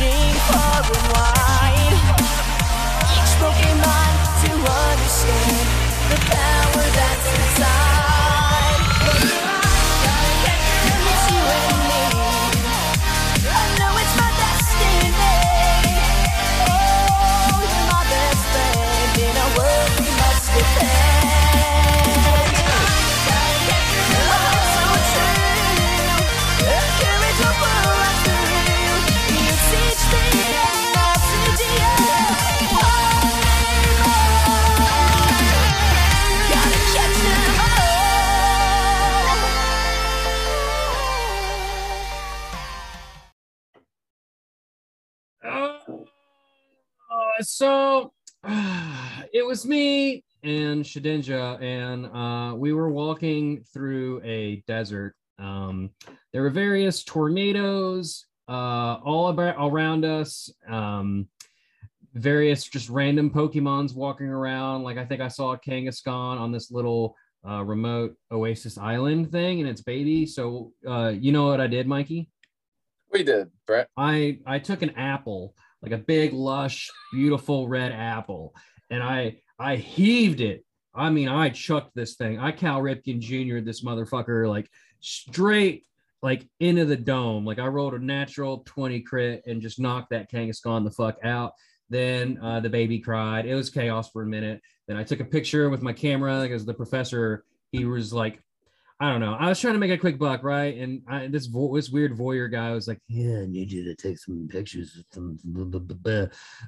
world, searching Uh, so it was me and Shedinja, and uh, we were walking through a desert. Um, there were various tornadoes uh, all about around us. Um, various just random Pokemons walking around. Like I think I saw a Kangaskhan on this little uh, remote Oasis Island thing, and its baby. So uh, you know what I did, Mikey? We did, Brett. I I took an apple, like a big, lush, beautiful red apple, and I I heaved it. I mean, I chucked this thing. I Cal Ripken Jr. this motherfucker like straight like into the dome. Like I rolled a natural 20 crit and just knocked that Kangaskhan the fuck out. Then uh, the baby cried. It was chaos for a minute. Then I took a picture with my camera because the professor he was like I don't know. I was trying to make a quick buck, right? And I, this vo- this weird voyeur guy was like, "Yeah, I need you to take some pictures. of Some blah, blah, blah,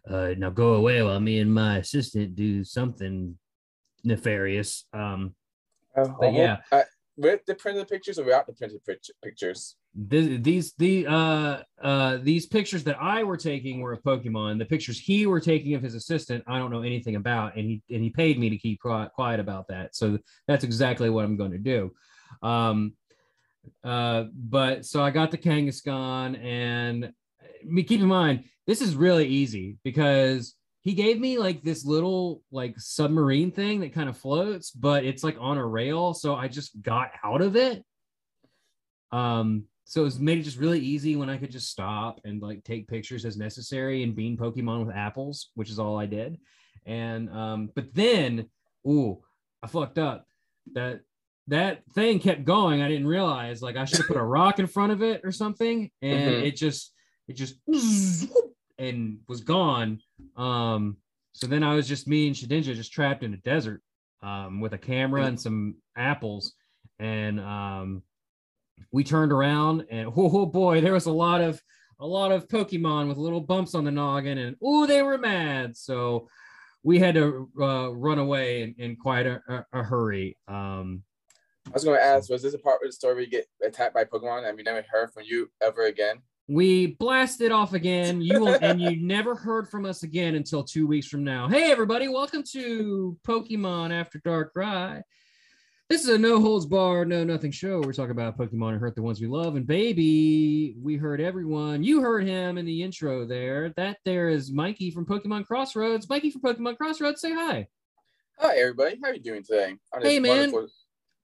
blah. Uh, now go away while me and my assistant do something nefarious." Um, But yeah. Uh, with the printed pictures or without the printed pict- pictures? th- these the uh uh these pictures that I were taking were of Pokemon. The pictures he were taking of his assistant, I don't know anything about, and he and he paid me to keep quiet about that. So that's exactly what I'm going to do. Um, uh, but so I got the Kangaskhan, and me keep in mind this is really easy because he gave me like this little like submarine thing that kind of floats, but it's like on a rail. So I just got out of it. Um, so it's made it just really easy when I could just stop and like take pictures as necessary and bean Pokemon with apples, which is all I did. And um, but then, ooh, I fucked up. That that thing kept going. I didn't realize like I should have put a rock in front of it or something, and Mhm. it just it just and was gone. Um, so then I was just me and Shedinja just trapped in a desert um, with a camera and some apples, and um, we turned around and oh, oh boy, there was a lot of a lot of Pokemon with little bumps on the noggin, and oh, they were mad. So we had to uh, run away in, in quite a, a, a hurry. Um, I was going to ask, was this a part of the story where you get attacked by Pokemon and we never heard from you ever again? we blasted off again. You will, and you never heard from us again until two weeks from now. Hey, everybody, welcome to Pokemon After Darkrai. This is a no holds bar, no nothing show. We're talking about Pokemon and hurt the ones we love. And baby, we heard everyone. You heard him in the intro there. That there is Mikey from Pokemon Crossroads. Mikey from Pokemon Crossroads, say hi. Hi, everybody. How are you doing today? Hey, man. wonderful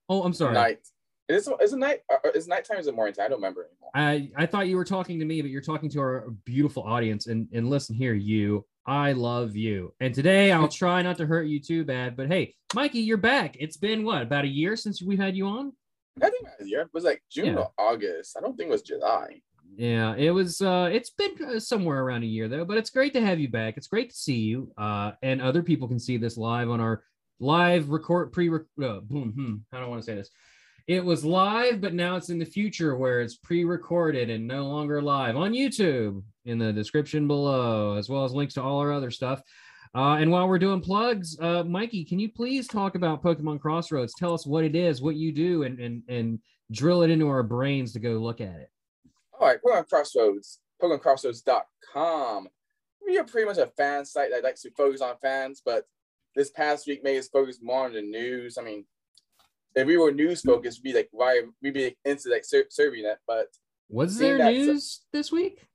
Oh, I'm sorry. Night. Is it, is it night? Is nighttime is it morning time? I don't remember anymore. I, I thought you were talking to me, but you're talking to our beautiful audience. And, and listen here, you, I love you. And today I'll try not to hurt you too bad. But hey, Mikey, you're back. It's been what, about a year since we've had you on? I think that year it was like June Yeah. or August. I don't think it was July. Yeah, it was. Uh, it's been uh, somewhere around a year though, but it's great to have you back. It's great to see you. Uh, and other people can see this live on our live record pre. Uh, boom, hmm, I don't want to say this. It was live, but now it's in the future where it's pre-recorded and no longer live on YouTube in the description below, as well as links to all our other stuff. Uh, and while we're doing plugs, uh, Mikey, can you please talk about Pokemon Crossroads? Tell us what it is, what you do, and and and drill it into our brains to go look at it. All right, Pokemon Crossroads, PokemonCrossroads.com. We are pretty much a fan site that likes to focus on fans, but this past week made us focus more on the news. I mean, if we were news focused, we'd be like, why we'd be into like ser- serving that, but Was there news this week?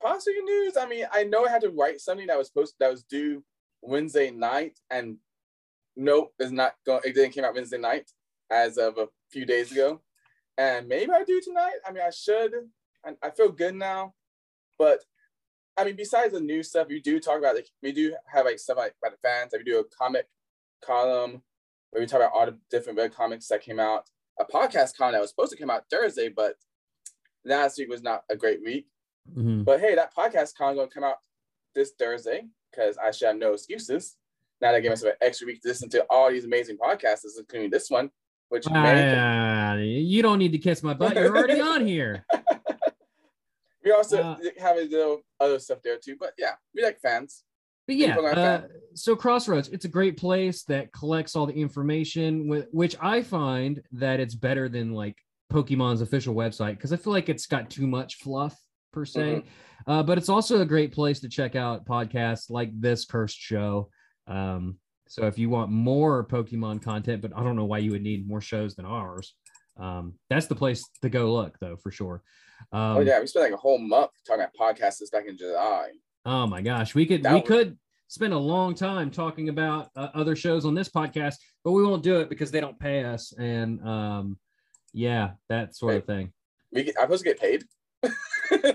possibly news. I mean, I know I had to write something that was supposed that was due Wednesday night, and nope, it's not going. It didn't came out Wednesday night as of a few days ago, and maybe I do tonight. I mean, I should. I, I feel good now, but I mean, besides the new stuff, we do talk about. Like, we do have like stuff like about the fans. Like we do a comic column where we talk about all the different web comics that came out. A podcast column that was supposed to come out Thursday, but last week was not a great week. Mhm. But hey, that podcast column gonna come out this Thursday because I should have no excuses. Now they give us an extra week to listen to all these amazing podcasts, including this one, which may Ah, you don't need to kiss my butt. You're already on here. we also Uh, have a little other stuff there too. But yeah, we like fans. But yeah, like uh, so Crossroads, it's a great place that collects all the information, with, which I find that it's better than like Pokemon's official website because I feel like it's got too much fluff per se. Mm-hmm. Uh, but it's also a great place to check out podcasts like this Cursed Show. Um, so if you want more Pokemon content, but I don't know why you would need more shows than ours, um, that's the place to go look though for sure. Um, oh yeah, we spent like a whole month talking about podcasts this back in July. Oh my gosh, we could That we was- could spend a long time talking about uh, other shows on this podcast, but we won't do it because they don't pay us, and um, yeah, that sort of thing. We get, I'm supposed to get paid.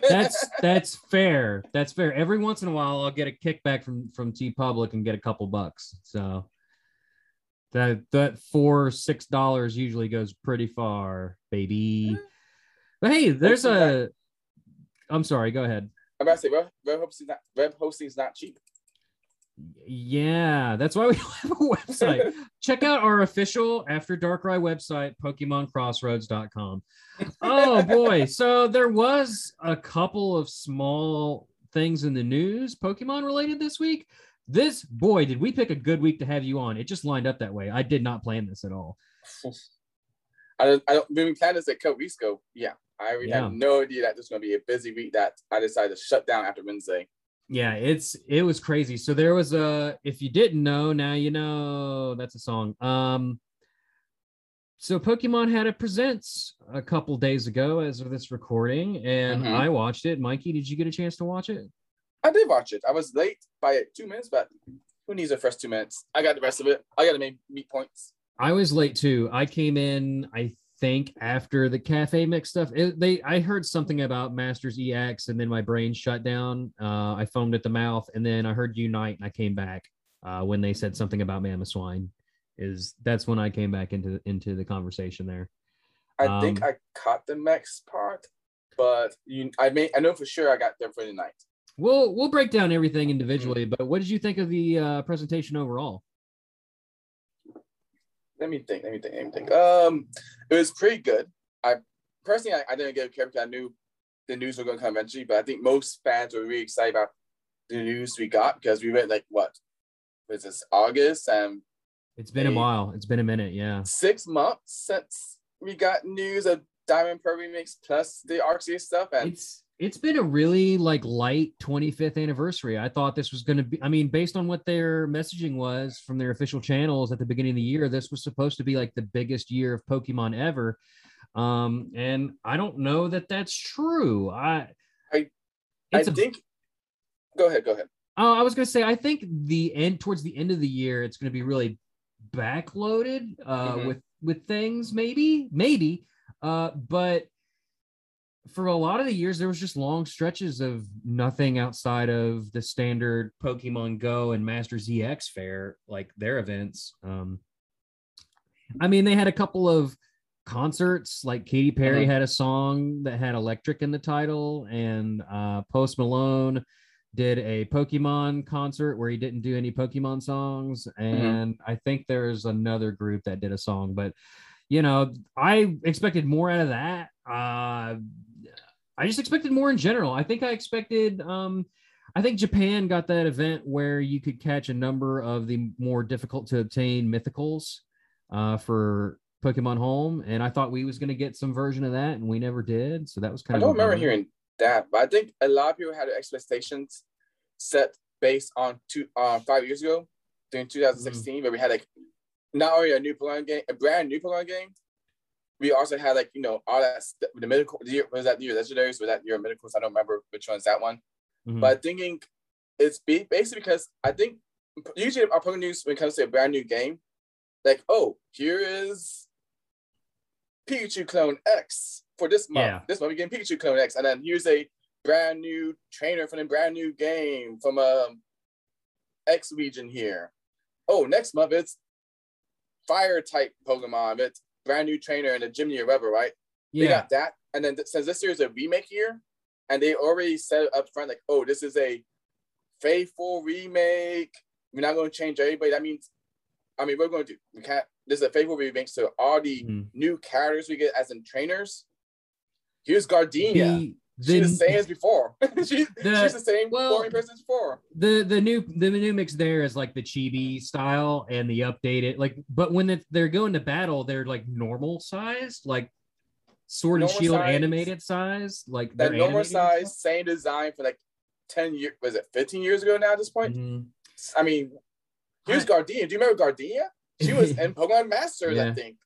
That's that's fair. That's fair. Every once in a while, I'll get a kickback from from TeePublic and get a couple bucks. So that that four six dollars usually goes pretty far, baby. But hey, there's a. I'm sorry. Go ahead. I'm about to say web, web hosting not web hosting is not cheap. Yeah, that's why we don't have a website. Check out our official After Darkrai website, PokemonCrossroads.com. Oh boy. So there was a couple of small things in the news, Pokemon related this week. This boy, did we pick a good week to have you on? It just lined up that way. I did not plan this at all. I don't. I don't. We planned this a couple weeks ago, yeah, I really Yeah. had no idea that this was going to be a busy week. That I decided to shut down after Wednesday. Yeah, it's it was crazy. So there was a if you didn't know, now you know that's a song. Um so Pokemon had a presents a couple days ago as of this recording, and Mhm. I watched it. Mikey, did you get a chance to watch it? I did watch it. I was late by two minutes, but who needs the first two minutes? I got the rest of it. I got to make meet points. I was late too. I came in, I think, after the cafe mix stuff. It, they I heard something about Masters EX, and then my brain shut down. Uh, I foamed at the mouth, and then I heard Unite, and I came back uh, when they said something about Mamoswine. Is that's when I came back into into the conversation there. I think Um, I caught the next part, but you, I may, I know for sure I got there for the night. We'll we'll break down everything individually, but what did you think of the uh, presentation overall? Let me think. Let me think. Let me think. Um, it was pretty good. I personally, I, I didn't get a care because I knew the news was going to come eventually, but I think most fans were really excited about the news we got because we went like what was this August and It's been a while. It's been a minute. Yeah. six months since we got news of Diamond Pearl Remix plus the Arceus stuff, and It's it's been a really like light 25th anniversary. I thought this was going to be. I mean, based on what their messaging was from their official channels at the beginning of the year, this was supposed to be like the biggest year of Pokemon ever. Um, and I don't know that that's true. I I- it's I a think. Go ahead. Go ahead. Oh, I was gonna say I think the end towards the end of the year it's gonna be really backloaded uh Mhm. with with things maybe maybe uh but for a lot of the years there was just long stretches of nothing outside of the standard Pokemon Go and Masters EX fair like their events um I mean they had a couple of concerts like Katy Perry Mhm. had a song that had electric in the title and uh Post Malone did a Pokemon concert where he didn't do any Pokemon songs. And I think there's another group that did a song, but you know, I expected more out of that. Uh, I just expected more in general. I think I expected, um, I think Japan got that event where you could catch a number of the more difficult to obtain mythicals uh, for Pokemon Home, and I thought we was going to get some version of that, and we never did. So that was kind I of I don't remember hearing that, but I think a lot of people had expectations set based on two uh, five years ago during 2016, where we had like not only a new Pokemon game, a brand new Pokemon game. We also had like you know all that st- the medical. The year, was that the year legendaries? Was that year medicals? I don't remember which one's that one. Mhm. But thinking it's be- basically because I think usually our Pokemon news when it comes to a brand new game, like, oh, here is Pikachu Clone X for this month. Yeah. This month we getting Pikachu Clone X, and then here's a brand new trainer from a brand new game from um X region here. Oh, next month it's fire type Pokemon. It's brand new trainer in the gym or whatever, right? They Yeah. got that. And then since this year is a remake year, and they already said it up front, like, oh, this is a faithful remake. We're not going to change everybody. That means, I mean, we're going to do, we can't, this is a faithful remake. So all the Mhm. new characters we get as in trainers, here's Gardenia. The, she's the same as before. she, the- she's the same well- boring person as before. the the new the new mix there is like the chibi style and the updated like but when they're going to battle they're like normal sized like sword and shield size. animated size like That they're normal size, same design for like 10 years, was it 15 years ago now at this point? Mhm. I mean, here's Gardenia. Do you remember Gardenia? She was in Pokemon Masters, I think.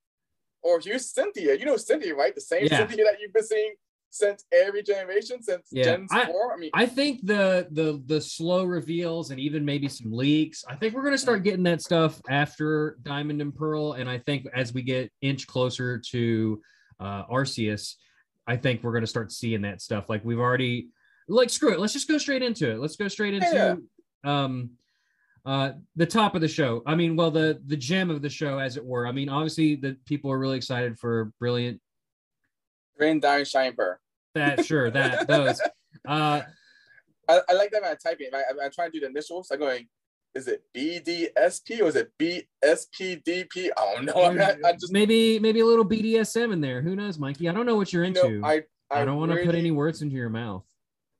Or here's Cynthia. You know Cynthia, right? The same Yeah. Cynthia that you've been seeing since every generation, since Yeah. Gen I- 4. I mean, I think the the the slow reveals and even maybe some leaks. I think we're gonna start getting that stuff after Diamond and Pearl, and I think as we get inch closer to uh, Arceus, I think we're gonna start seeing that stuff. Like we've already, like screw it, let's just go straight into it. Let's go straight into um uh the top of the show. I mean, well the the gem of the show, as it were. I mean, obviously the people are really excited for Brilliant. Green Diamond Shine Pearl. That sure that those. Uh, I, I like that when I type it. I, I'm, I'm trying to do the initials. I'm going, is it BDSP or is it BSPDP? I don't know. I'm not, I just, maybe maybe a little BDSM in there. Who knows, Mikey? I don't know what you're you into. know, I, I, don't want to put any words into your mouth.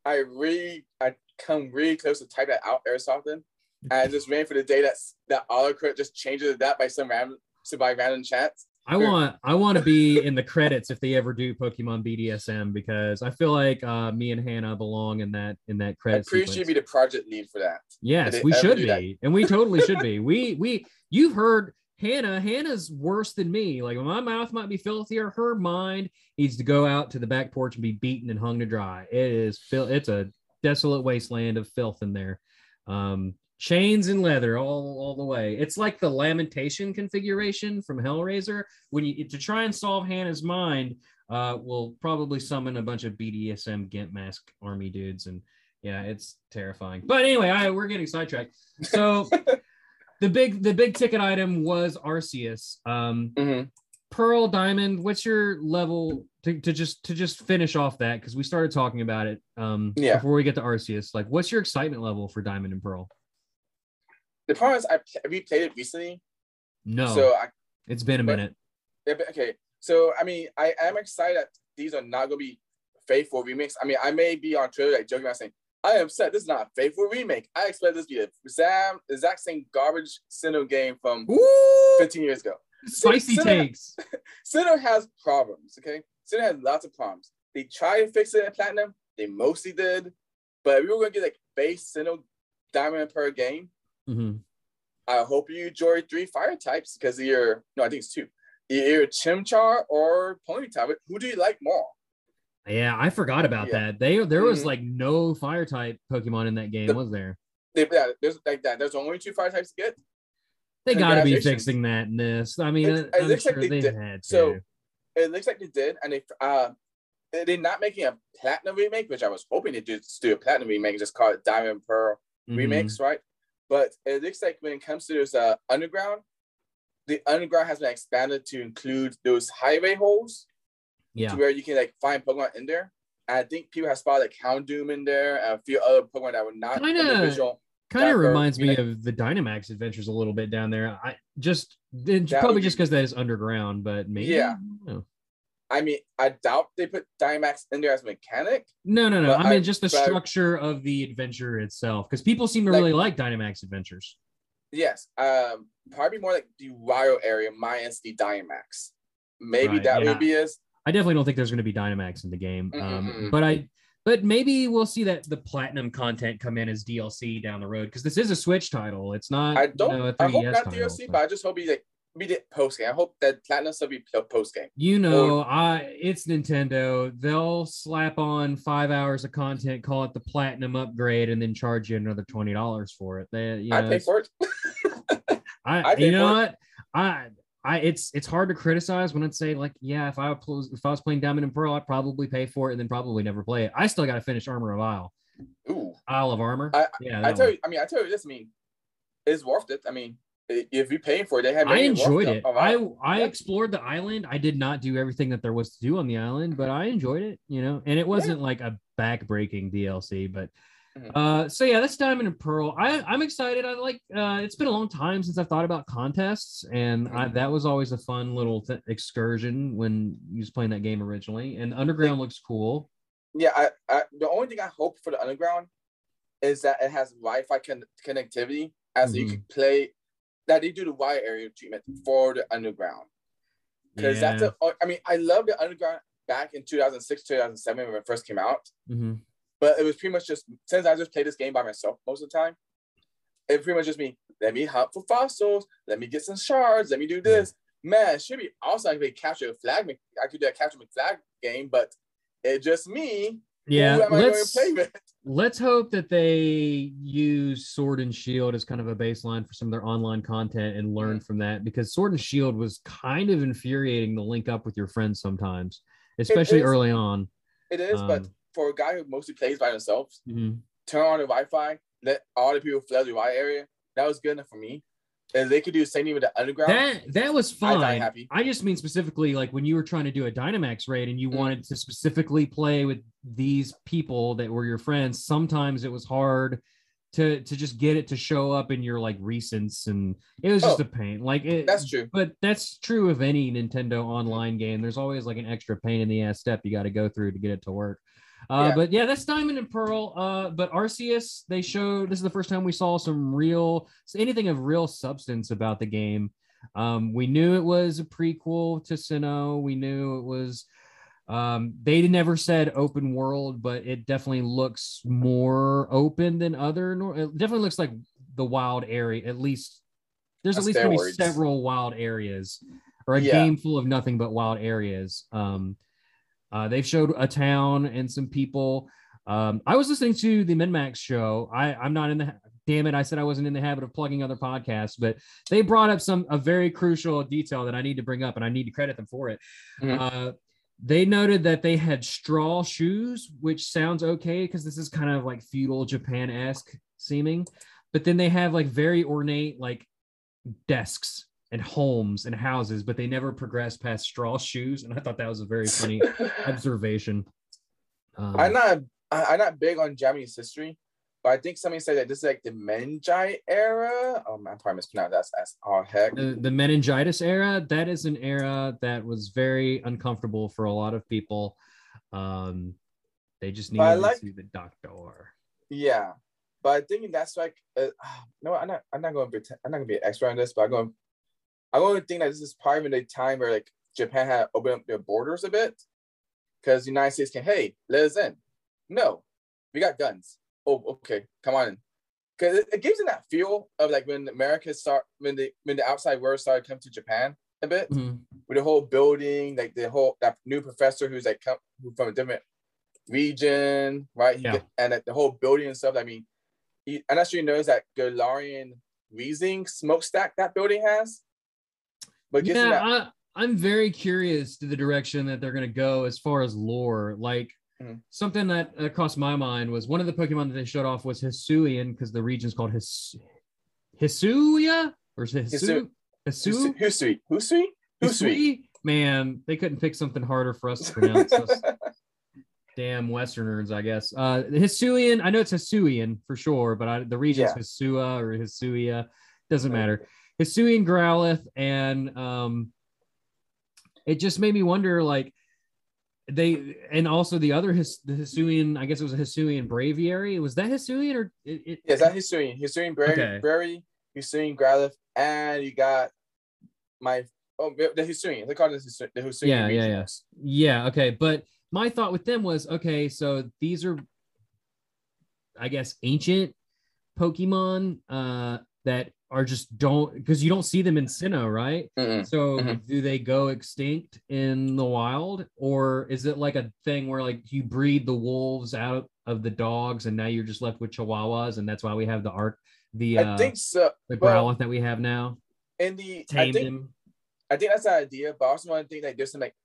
I really, I come really close to type that out every so often. And I just waiting for the day that's that autocorrect just changes that by some random, so by random chats. I Sure. want I want to be in the credits if they ever do Pokemon BDSM because I feel like uh, me and Hannah belong in that in that I credit. appreciate sequence. you be the project lead for that. Yes, we should that. be, and we totally should be. We we you've heard Hannah. Hannah's worse than me. Like my mouth might be filthier. Her mind needs to go out to the back porch and be beaten and hung to dry. It is fil- It's a desolate wasteland of filth in there. Um, chains and leather all all the way. It's like the lamentation configuration from Hellraiser. When you to try and solve Hannah's mind, uh, will probably summon a bunch of BDSM Gimp mask army dudes and yeah, it's terrifying. But anyway, I we're getting sidetracked. So the big the big ticket item was Arceus. Um Mhm. Pearl Diamond, what's your level to, to just to just finish off that because we started talking about it um Yeah. before we get to Arceus. Like what's your excitement level for Diamond and Pearl? The problem is I pl- replayed it recently, No, so I it's been a but- minute. yeah, but- okay. So I mean, I am excited that these are not gonna be faithful remakes. I mean, I may be on Twitter like joking about saying I am upset. This is not a faithful remake. I expect this to be the exact exact same garbage Sinnoh game from Ooh, 15 years ago. spicy Sinnoh- takes. Sinnoh has problems. Okay, Sinnoh has lots of problems. They tried to fix it in Platinum. They mostly did, but we were gonna get like base Sinnoh Diamond Pearl game. Mhm. I hope you enjoy three fire types because you're no, I think it's two. You're Chimchar or Ponyta. But Who do you like more? Yeah, I forgot about Yeah. that. They there was Mhm. like no fire type Pokemon in that game, The- was there? They, yeah, there's like that. There's only two fire types to get. They got to be fixing that in this. I mean, It- it looks sure like they did. had to. So it looks like they did, and they uh they're not making a platinum remake, which I was hoping they did do a platinum remake, just call it Diamond Pearl Mhm. remakes, right? But it looks like when it comes to this uh underground, the underground has been expanded to include those highway holes Yeah. to where you can like find Pokemon in there. And I think people have spotted like Houndoom in there and a few other Pokemon that were not Kinda- kind of reminds me know- of the Dynamax adventures a little bit down there. I just probably just because that is underground, but maybe Yeah. No, I mean, I doubt they put Dynamax in there as a mechanic. no, no. no. I mean I- just the but I- structure of the adventure itself, because people seem to Like- really like Dynamax adventures. Yes, um, probably more like the Rio area minus the Dynamax. Maybe Right, that yeah. would be as I definitely don't think there's going to be Dynamax in the game, um, Mm-mm-mm. but I. But maybe we'll see that the platinum content come in as DLC down the road because this is a Switch title. It's not. I don't. You know, I hope 3DS not title, DLC, but I just hope he like we did post game. I hope that Platinum still be post game. You know, I it's Nintendo. They'll slap on five hours of content, call it the platinum upgrade, and then charge you another twenty dollars for it. They, you know, I pay for it. I, I you know for it. what? I I it's it's hard to criticize when I'd say like, yeah, if I was if I was playing Diamond and Pearl, I'd probably pay for it and then probably never play it. I still got to finish Armor of Isle, Ooh, Isle of Armor. I- yeah, I tell one. you, I mean, I tell you this. I mean, it's worth it. I mean, if you're paying for it, they have. I enjoyed it. I. I Yeah. explored the island. I did not do everything that there was to do on the island, but I enjoyed it. You know, and it wasn't like a back-breaking DLC, but. Mhm. Uh, so yeah, that's Diamond and Pearl. I, I'm excited. I like. Uh, it's been a long time since I've thought about contests, and I, Mhm. that was always a fun little th- excursion when you was playing that game originally. And Underground looks cool. yeah, I, I the only thing I hope for the underground is that it has Wi-Fi con- connectivity, as you Mhm. can play. That they do the wide area treatment for the underground, because that's Yeah. a. I mean, I love the underground back in 2006, 2007 when it first came out. Mhm. But it was pretty much just since I just play this game by myself most of the time. It pretty much just me. Let me hunt for fossils. Let me get some shards. Let me do this. Man, it should be awesome. I could capture a flag. I could do a capture a flag game, but it's just me. Yeah, Who am I going to let's play with? Let's hope that they use Sword and Shield as kind of a baseline for some of their online content and learn from that because Sword and Shield was kind of infuriating to link up with your friends sometimes, especially early on. It is, but Um, for a guy who mostly plays by himself, mhm. turn on the Wi-Fi, let all the people flood the Wi area. That was good enough for me. And they could do the same even with the underground. That that was I fine. happy. I just mean specifically like when you were trying to do a Dynamax raid and you Mhm. wanted to specifically play with these people that were your friends. Sometimes it was hard to to just get it to show up in your like recents, and it was just Oh, a pain. Like it, That's true. but that's true of any Nintendo online game. There's always like an extra pain in the ass step you got to go through to get it to work. Uh, Yeah. But yeah, that's Diamond and Pearl. Uh, but Arceus, they showed this is the first time we saw some real anything of real substance about the game. Um, we knew it was a prequel to Sinnoh. We knew it was. Um, they never said open world, but it definitely looks more open than other. It definitely looks like the wild area. At least there's at least gonna be several wild areas, or a Yeah. game full of nothing but wild areas. Um, uh, they've showed a town and some people. Um, I was listening to the MinMax show. I, I'm not in the damn it. I said I wasn't in the habit of plugging other podcasts, but they brought up some a very crucial detail that I need to bring up, and I need to credit them for it. Mhm. Uh, they noted that they had straw shoes, which sounds okay because this is kind of like feudal Japan esque seeming, but then they have like very ornate like desks and homes and houses, but they never progress past straw shoes, and I thought that was a very funny observation. Um, I'm not I- I'm not big on Japanese history, but I think somebody said that this is like the Menjai era. Oh, I'm probably mispronounced that as all heck. the, the meningitis era that is an era that was very uncomfortable for a lot of people um they just I needed like- to see the doctor Yeah, but I think that's like uh, no, I'm not. I'm not going to pretend. I'm not going to be an expert on this, but I'm going. I'm going to think that this is probably the time where like Japan had opened up their borders a bit, because the United States can hey let us in. No, we got guns. Oh, okay, come on in. Because it, it gives them that feel of like when America start when the when the outside world started coming to Japan a bit Mhm. with the whole building, like the whole that new professor who's like come from a different region, right? Yeah. get- and like, the whole building and stuff. I mean, he, I'm not sure you notice that Galarian Weezing smokestack that building has. But it gives them yeah I, i'm very curious to the direction that they're going to go as far as lore like Mhm. something that crossed my mind was one of the pokemon that they showed off was hisuian because the region's called His- hisuya or is it hisu hisu Hisu- Husui, Husui, Husui. Hisui? man they couldn't pick something harder for us to pronounce damn westerners i guess uh hisuian i know it's hisuian for sure but I, the region's Yeah. hisua or hisuia doesn't matter hisuian growlithe and um it just made me wonder like they and also the other his the hisuian i guess it was a hisuian braviary was that hisuian or it, it Yes, that Hisuian, Hisuian Berry, Okay. Berry, Hisuian Growlithe, and you got my oh the Hisuian. They call it the Hisuian. The Hisuian Yeah, yeah, yeah. Yeah, okay. But my thought with them was okay, so these are I guess ancient Pokemon uh that are just don't because you don't see them in Sinnoh, right? Mm-mm. So Mhm. do they go extinct in the wild or is it like a thing where like you breed the wolves out of the dogs and now you're just left with chihuahuas and that's why we have the arc the uh I think so. the well- that we have now? in the I think him. I think that's the idea, but I also want to think like there's some like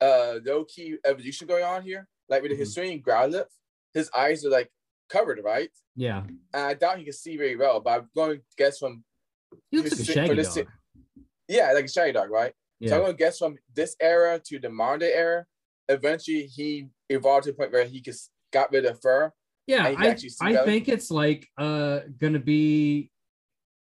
uh low key evolution going on here. Like with the Mhm. Hisuian Growlithe, his eyes are like covered, right? Yeah, And I doubt he can see very well, but I'm going to guess from he looks like a shaggy dog. yeah, like a shaggy dog, right? So I'm gonna guess from this era to the modern era, eventually he evolved to the point where he just got rid of fur. yeah. and you can I, I think it's like uh gonna be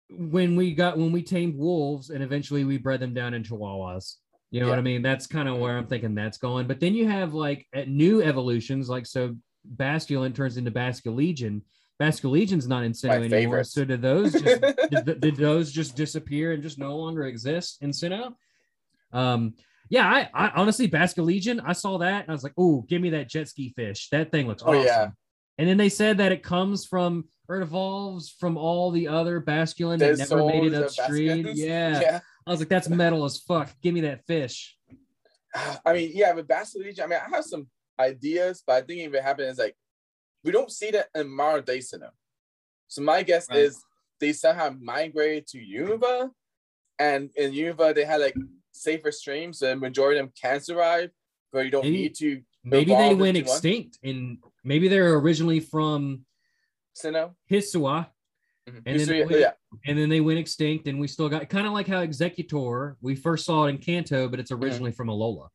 when we got when we tamed wolves and eventually we bred them down into chihuahuas. You know what I mean? That's kind of where I'm thinking that's going. But then you have like at new evolutions, like so Basculin turns into Basculegion. Basculegion's not in Sinnoh My anymore. So did those just did, did those just disappear and just no longer exist in Sinnoh? Um, yeah, I, I honestly Basculegion, I saw that and I was like, oh, give me that jet ski fish. That thing looks Oh, awesome. yeah. And then they said that it comes from or it evolves from all the other Basculin that never made it upstream. Yeah. yeah. I was like, that's metal as fuck. Give me that fish. I mean, yeah, with Basilica, I mean, I have some ideas, but I think if it happens, is like we don't see that in modern day Sinnoh. So my guess Right. is they somehow migrated to Unova, and in Unova they had like safer streams, so the majority of them can survive, but you don't Maybe- need to Maybe they went one? extinct and maybe they're originally from Sinnoh. Hisua Mhm. And then History- we- yeah, and then they went extinct and we still got kind of like how Exeggutor, we first saw it in Kanto, but it's originally from Alola.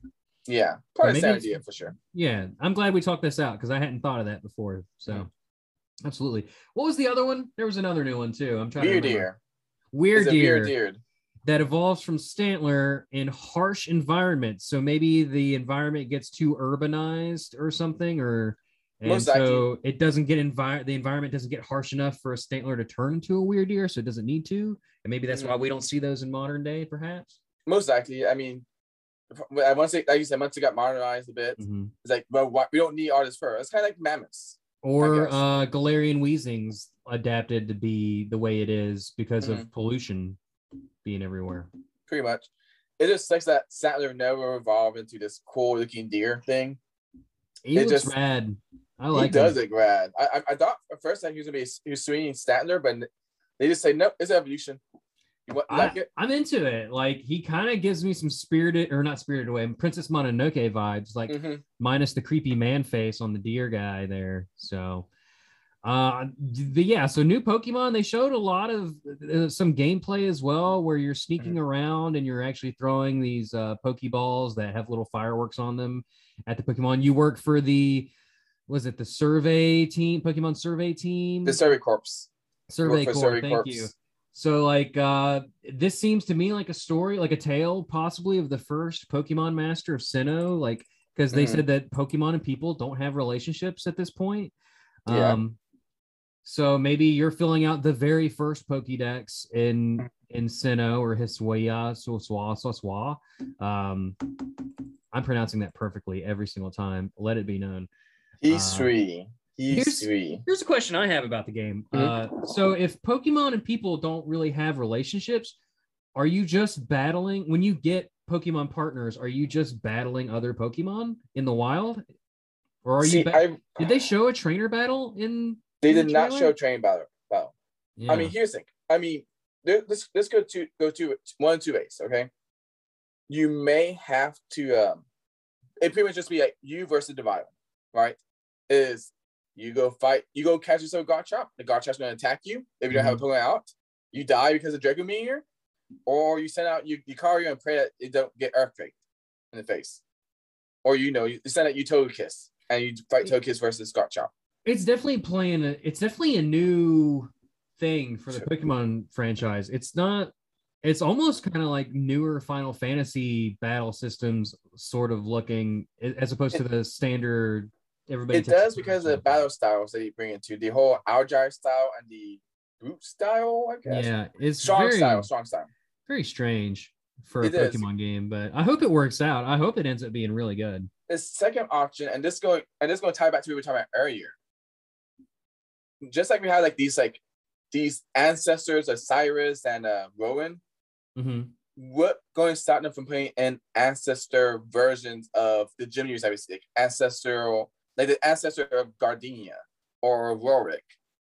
Yeah, maybe same idea for sure. Yeah, I'm glad we talked this out because I hadn't thought of that before. So mm-hmm. absolutely. What was the other one? There was another new one too. I'm trying Beer to remember. deer. Wyrdeer. beer deer. that evolves from Stantler in harsh environments. So maybe the environment gets too urbanized or something, or and Most so it doesn't get envi- the environment doesn't get harsh enough for a Stantler to turn into a Wyrdeer, so it doesn't need to. And maybe that's mm-hmm. why we don't see those in modern day, perhaps. Most likely, I mean, I once it, like you said, once it got modernized a bit, Mhm. it's like, well, why, we don't need this fur. It's kind of like mammoths. Or uh, Galarian Weezings adapted to be the way it is because Mm-hmm. of pollution being everywhere. pretty much. It just sucks that Sattler never evolved into this cool looking deer thing. He It looks just- rad. I like. he like does him. it rad. I, I I thought at first that he was gonna be he was swinging Statler, but they just say nope, it's evolution. Want like I, I'm into it. Like he kind of gives me some spirited or not spirited away, Princess Mononoke vibes, like Mhm. minus the creepy man face on the deer guy there. So, uh, the, yeah. So new Pokemon, they showed a lot of uh, some gameplay as well, where you're sneaking around and you're actually throwing these uh, Pokeballs that have little fireworks on them at the Pokemon. You work for the was it the survey team, Pokemon survey team? The Survey corps Survey Corps. Survey Thank Corps. you. So like uh this seems to me like a story, like a tale possibly of the first Pokemon master of Sinnoh, like because they Mhm. said that Pokemon and people don't have relationships at this point. Yeah. Um so maybe you're filling out the very first Pokédex in in Sinnoh or Hiswaya Soswa Soswa. Um I'm pronouncing that perfectly every single time. Let it be known. He's Uh. He's here's- three. Here's a question I have about the game. Mhm. Uh, so, if Pokemon and people don't really have relationships, are you just battling when you get Pokemon partners? Are you just battling other Pokemon in the wild, or are See, you? Ba- I, did they show a trainer battle in? they in the did not trailer? show train battle. battle. Yeah. I mean, here's the thing. I mean, there- let's let's go to go to one two ways. Okay, you may have to. um It pretty much just be like you versus the violent, right? Is you go fight, you go catch yourself Garchomp. The Garchomp's gonna attack you if you don't have a mhm. Pokemon out. You die because of Draco Meteor, or you send out you Lucario and pray that it don't get Earthquake in the face, or you know you send out you Togekiss and you fight Togekiss versus Garchomp. it's definitely playing. A, it's definitely a new thing for the Sure. Pokemon franchise. It's not. It's almost kind of like newer Final Fantasy battle systems, sort of looking as opposed to the standard. Everybody It does because of the battle styles that you bring into the whole Agile style and the brute style, I guess. Yeah, it's Strong very style, strong style. very strange for a It is. Pokemon game, but I hope it works out. I hope it ends up being really good. The second option, and this going and this going to tie back to what we were talking about earlier. Just like we had like these like these ancestors of Cyrus and uh Rowan, hmm what going to stop them from playing an ancestor versions of the gym use I would say, like ancestral like the ancestor of Gardenia or Roark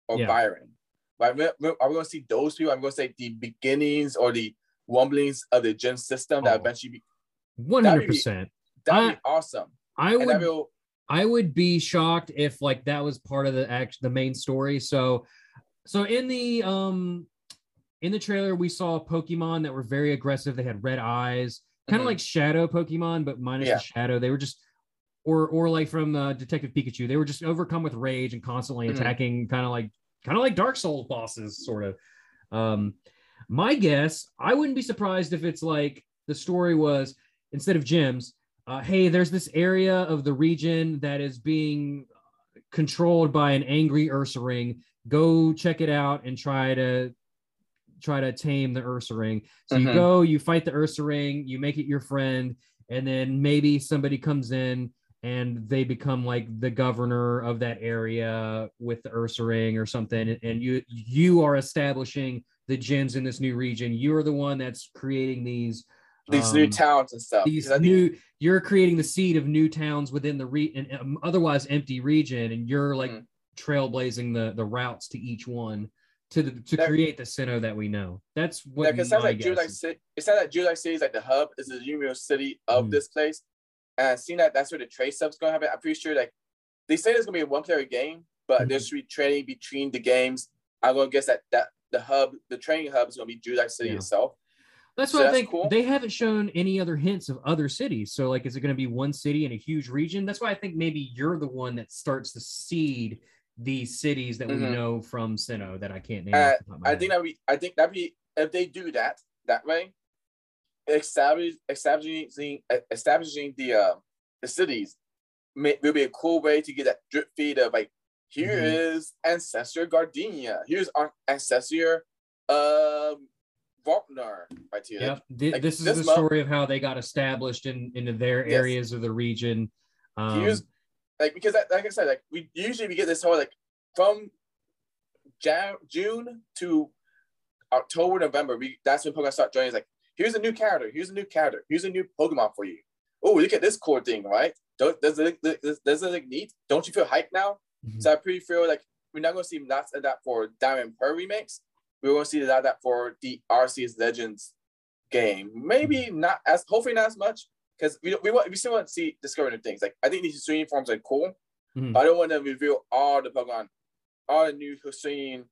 or Yeah. Byron. But I'm, gonna- are we going to see those people? I'm going to say the beginnings or the rumblings of the gym system that Oh. eventually be One hundred percent. that'd be awesome. I And would will I would be shocked if like that was part of the act the main story. So so in the um in the trailer we saw Pokemon that were very aggressive. They had red eyes, kind of Mhm. like shadow Pokemon, but minus Yeah. the shadow. They were just or or like from uh, Detective Pikachu, they were just overcome with rage and constantly Mhm. attacking, kind of like kind of like Dark Souls bosses, sort of. Um, my guess, I wouldn't be surprised if it's like the story was instead of gems, uh, hey, there's this area of the region that is being controlled by an angry Ursaring. Go check it out and try to try to tame the Ursaring. So you Mhm. go, you fight the Ursaring, you make it your friend, and then maybe somebody comes in and they become like the governor of that area with the Ursaring or something. And you you are establishing the gyms in this new region. You're the one that's creating these these new um, towns and stuff. these think- new you're creating the seed of new towns within the re an um, otherwise empty region and you're like Mhm. trailblazing the the routes to each one to the to That- create the Sinnoh that we know that's what Yeah, because it sounds like July. City. It sounds like Jubilife City is like the hub, is the university of Mhm. this place. And seeing that that's where the trade stuff's gonna happen, I'm pretty sure like they say there's gonna be a one player game, but there Mhm. should be trading between the games. I'm gonna guess that that the hub, the training hub is gonna be Jubilife City Yeah. itself. That's So what I that's think. cool. They haven't shown any other hints of other cities. So, like, is it going to be one city in a huge region? That's why I think maybe you're the one that starts to seed these cities that we Mhm. know from Sinnoh that I can't name. Uh, off the top of my I head. think that we I think that be if they do that that way, establish establishing establishing the uh the cities may, will be a cool way to get that drip feed of like here is Mhm. ancestor Gardenia, here's our ancestor um Falkner right here. Yep. Th- like, this is this the month- story of how they got established in into their Yes. areas of the region. Um, Here's like because that, like I said, like we usually we get this whole like from Jan- June to October, November. We that's when Pokemon start joining. It's like here's a new character, here's a new character, here's a new Pokemon for you. Oh, look at this cool thing, right? Don't, does it look, does, it look neat? Don't you feel hyped now? Mhm. So I pretty feel like we're not gonna see lots of that for Diamond Pearl remakes. We're gonna see a lot of that for the Arceus Legends game. Maybe not as hopefully not as much because we we want we still want to see discover new things. Like I think these Hisuian forms are cool, Mhm. but I don't want to reveal all the Pokemon, all the new Hisuian.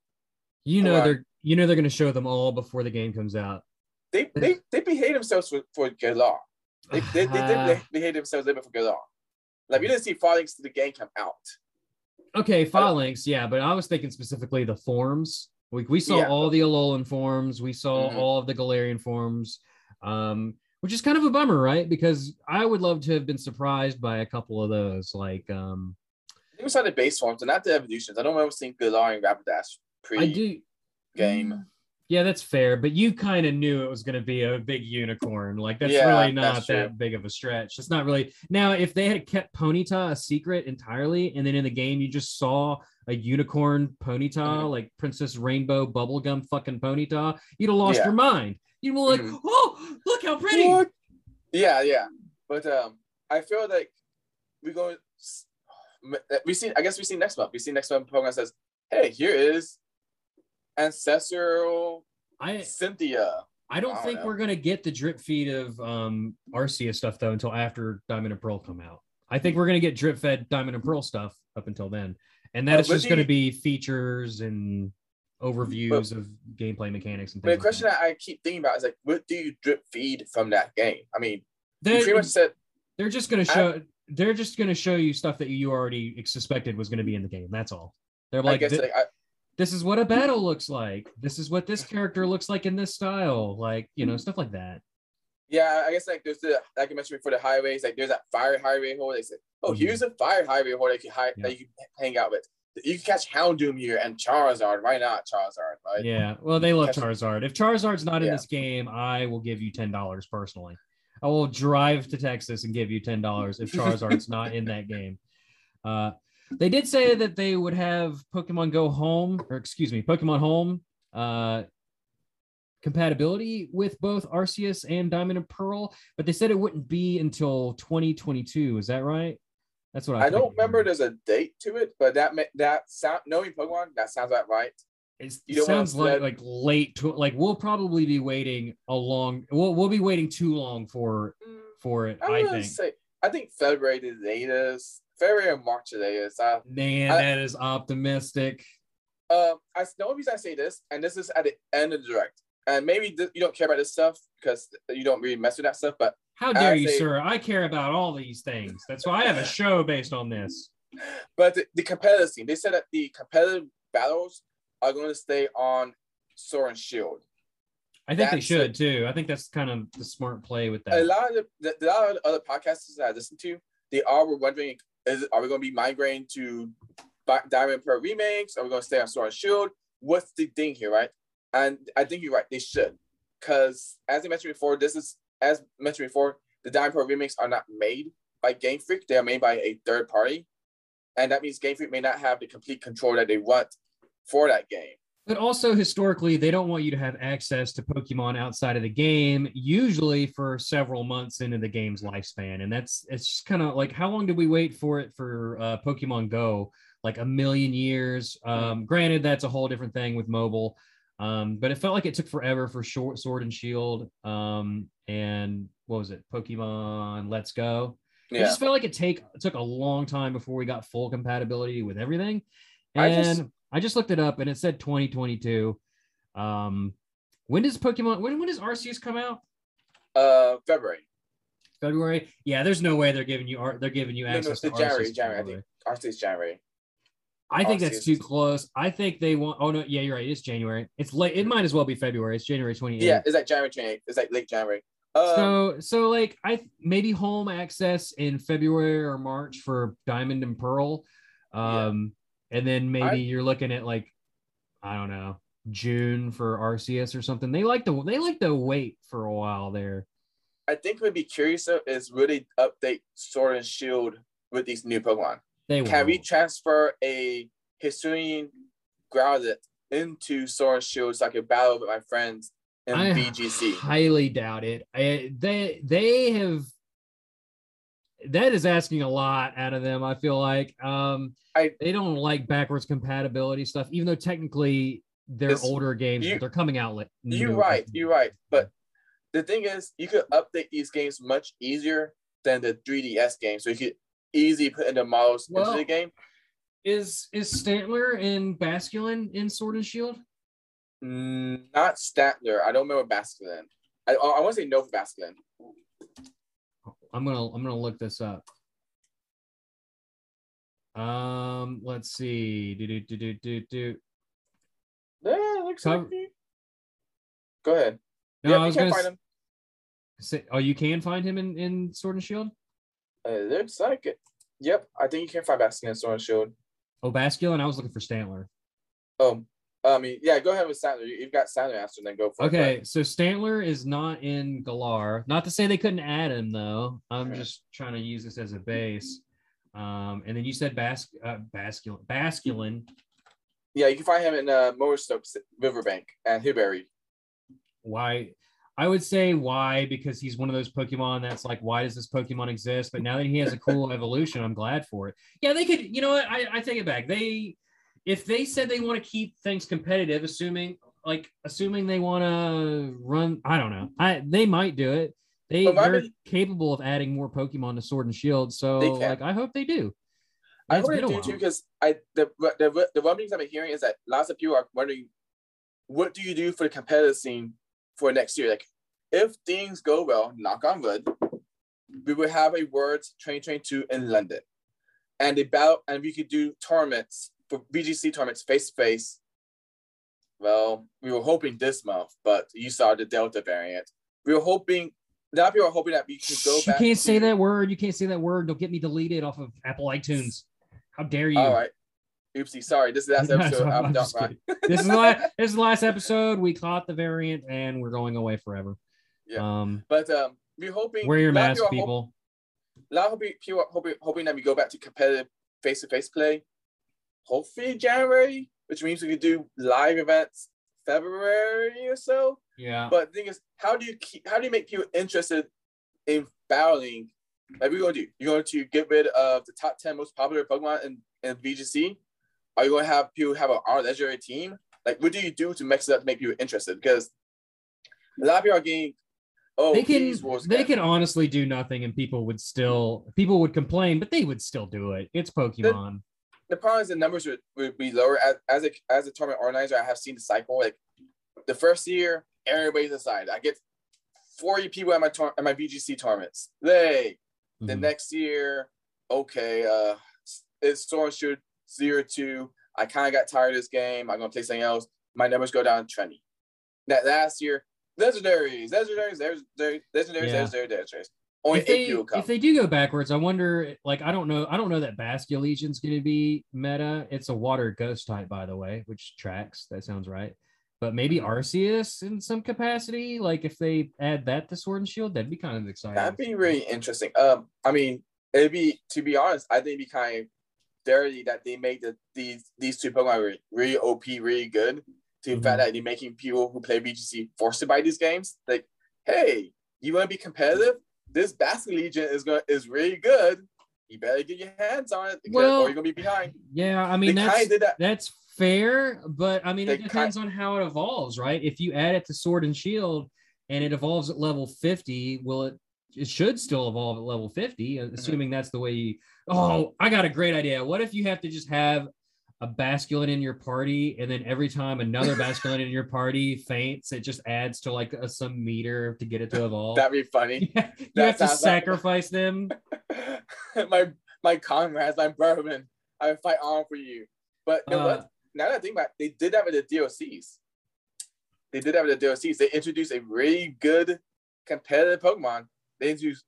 you know they're you know they're going to show them all before the game comes out. They they they behave themselves for for Galar. They they, they, Uh, did behave themselves a little bit for Galar. Like we didn't see Falinks to the game come out. Okay, Falinks, yeah, but I was thinking specifically the forms. We, we saw Yeah. all the Alolan forms, we saw Mhm. all of the Galarian forms, um, which is kind of a bummer, right? Because I would love to have been surprised by a couple of those. Like, um, I think we saw the base forms and not the evolutions. I don't remember seeing Galarian Rapidash pre I do. game. Yeah, that's fair, but you kind of knew it was going to be a big unicorn. Like, that's Yeah, really not that's that big of a stretch. It's not really. Now, if they had kept Ponyta a secret entirely, and then in the game you just saw a unicorn Ponyta, Mhm. like Princess Rainbow bubblegum fucking Ponyta, you'd have lost Yeah. your mind. You'd be like, Mhm. oh, look how pretty. What? Yeah, yeah. But um, I feel like we're going. We see. I guess we see next month. We see next month. Pokemon says, "Hey, here is ancestral I Cynthia." I don't I don't think know. we're gonna get the drip feed of um Arceus stuff though until after Diamond and Pearl come out. I think we're gonna get drip fed Diamond and Pearl stuff up until then, and that Uh, is but just gonna be features and overviews of gameplay mechanics and things. But the things. question that. that I keep thinking about is like, what do you drip feed from that game? I mean, They- pretty much said, they're just gonna show. they're just gonna show you stuff that you already suspected was gonna be in the game. That's all. They're I like, guess "Thi- like I, this is what a battle looks like. This is what this character looks like in this style. Like you know stuff like that. yeah, I guess like there's the like I mentioned before the highways, like there's that fire highway hole. They said, oh, Mhm. here's a fire highway hole that you can hi- Yeah. that you hang out with. You can catch Houndoom here and Charizard. Why not Charizard? Right? Yeah, well, they love Charizard. If Charizard's not in Yeah. this game, I will give you ten dollars personally. I will drive to Texas and give you ten dollars if Charizard's not in that game. Uh, they did say that they would have Pokemon Go Home, or excuse me, Pokemon Home uh, compatibility with both Arceus and Diamond and Pearl, but they said it wouldn't be until 2022. Is that right? That's what I, I don't remember there's a date to it, but that that sound knowing Pokemon, that sounds about right. It's, it sounds like like late to like we'll probably be waiting a long we'll we'll be waiting too long for for it, I I think. say I think February the latest, February or March the latest. Uh, Man, I- that is optimistic. um, I the only reason I say this, and this is at the end of the direct, and maybe th- you don't care about this stuff because you don't really mess with that stuff, but How dare I you, say- sir? I care about all these things. That's why I have a show based on this. but the, the competitive scene, they said that the competitive battles are going to stay on Sword and Shield. I think they should it. too. I think that's kind of the smart play with that. A lot of the, the, a lot of the other podcasts that I listen to, they all were wondering, is are we going to be migrating to Diamond Pearl remakes? Are we going to stay on Sword and Shield? What's the thing here, right? And I think you're right. They should, because as I mentioned before, this is as mentioned before, the Diamond Pearl remakes are not made by Game Freak. They are made by a third party, and that means Game Freak may not have the complete control that they want for that game. But also historically, they don't want you to have access to Pokemon outside of the game, usually for several months into the game's lifespan. And that's it's just kind of like how long did we wait for it for uh, Pokemon Go? Like a million years. Um, granted, that's a whole different thing with mobile. Um, but it felt like it took forever for short Sword and Shield. Um, and what was it? Pokemon Let's Go. It just felt like it take it took a long time before we got full compatibility with everything. And I I just- looked it up and it said 2022. Um, when does Pokemon when when does Arceus come out? uh, February. February? Yeah, there's no way they're giving you art they're giving you No, no, access the to January, Arceus. January, I February. Arceus January. I think that's too close. I think they want oh no, yeah, you're right. It's January. It's late. It might as well be February. It's January 28th. Yeah, it's like January 28th. It's like late January. Um, so so like I maybe home access in February or March for Diamond and Pearl. Yeah. Um and then maybe I- you're looking at like I don't know, June for Arceus or something. They like to they like to wait for a while there. I think we'd be curious of is really update Sword and Shield with these new Pokemon. They Can we won't. transfer a Hisuian Groudon into Sword and Shield so I can battle with my friends in I VGC? highly doubt it. I, they they have that is asking a lot out of them. I feel like um, I- they don't like backwards compatibility stuff, even though technically they're older games, you- but they're coming out. Like, You're right. You're right. But the thing is, you could update these games much easier than the 3DS game. So you could easily put in the models Well- into the game. is is Stantler and Basculin in Sword and Shield? Mm, not Stantler. I don't remember Basculin. I, I want to say no for Basculin. I'm gonna I'm gonna look this up. Um, let's see. Do do do do do do. Yeah, it looks Cover- like Go ahead. No, yeah, I was gonna find s- him. say. Oh, you can find him in in Sword and Shield. It looks like it. Yep, I think you can find Basculin in Sword and Shield. Oh, Basculin. I was looking for Stantler. Oh, I mean, yeah, go ahead with. You- You've got Statler answer, then go for it. Okay, so Stantler is not in Galar. Not to say they couldn't add him though. I'm Okay. just trying to use this as a base. Um, and then you said Bas uh, Basculin. Basculin. Yeah, you can find him in uh, Motostoke, Riverbank, and Hillberry. Why? I would say why because he's one of those Pokemon that's like, why does this Pokemon exist? But now that he has a cool evolution, I'm glad for it. Yeah, they could. You know what? I, I take it back. They, if they said they want to keep things competitive, assuming like assuming they want to run, I don't know. I they might do it. They they're mean- capable of adding more Pokemon to Sword and Shield. So like, I hope they do. I hope they do too, because I the the the rumblings I've been hearing is that lots of people are wondering, what do you do for the competitive scene for next year? Like, if things go well, knock on wood, we will have a Worlds 2022 in London, and the battle, and we could do tournaments for VGC tournaments face to face. Well, we were hoping this month, but you saw the Delta variant. We were hoping. Now people are hoping that we can go you can't say that word. You can't say that word. Don't get me deleted off of Apple iTunes. How dare you? All right. Oopsie, sorry. This is the last episode. I'm I'm done, just kidding. this is the last, this is the last episode. We caught the variant and we're going away forever. Yeah. Um, But um, we're hoping. wear your a lot of mask, people. a lot of people hoping, hoping that we go back to competitive face-to-face play. Hopefully January, which means we could do live events February or so. Yeah. But the thing is, how do you keep? How do you make people interested in battling? Like we're going to do? You're going to get rid of the top ten most popular Pokemon in, in VGC? Are you going to have people have a our legendary team? Like, what do you do to mix it up to make people interested? Because a lot of people are getting, oh, they can these wars they could honestly do nothing and people would still people would complain, but they would still do it. It's Pokemon. The problem is the numbers would, would be lower as, as a as a tournament organizer. I have seen the cycle. Like the first year, everybody's excited. I get 40 people at my tour- at my VGC tournaments. They the Mhm. next year, okay, uh it's and Shield zero two. I kind of got tired of this game. I'm gonna play something else. My numbers go down trendy. That last year, legendaries, legendaries, there's legendaries, legendaries, Yeah. legendaries, legendaries. Only if they, if they do go backwards, I wonder. Like, I don't know. I don't know that Basculegion's going to be meta. It's a water ghost type, by the way, which tracks. That sounds right. But maybe Mm-hmm. Arceus in some capacity. Like, if they add that to Sword and Shield, that'd be kind of exciting. That'd be really interesting. Um, I mean, it'd be to be honest, I think it'd be kind of dirty that they made the these these two Pokemon really, really OP, really good. To the Mhm. fact that they're making people who play VGC forced to buy these games. Like, hey, you want to be competitive? This Basculegion is going is really good. You better get your hands on it, because, Well, or you're gonna be behind. yeah, I mean they that's that. that's fair, but I mean They it depends on how it evolves, right? If you add it to Sword and Shield and it evolves at level 50, will it it should still evolve at level 50, Mm-hmm. assuming that's the way you oh, I got a great idea. What if you have to just have a basculin in your party, and then every time another basculin in your party faints, it just adds to like a, some meter to get it to evolve. That'd be funny. you that have to sounds like- sacrifice them. my my comrades, my bourbon, I would fight on for you. But you know Uh. Now that I think about it, they did that with the DLCs. They did that with the DLCs. They introduced a really good competitive Pokemon. They introduced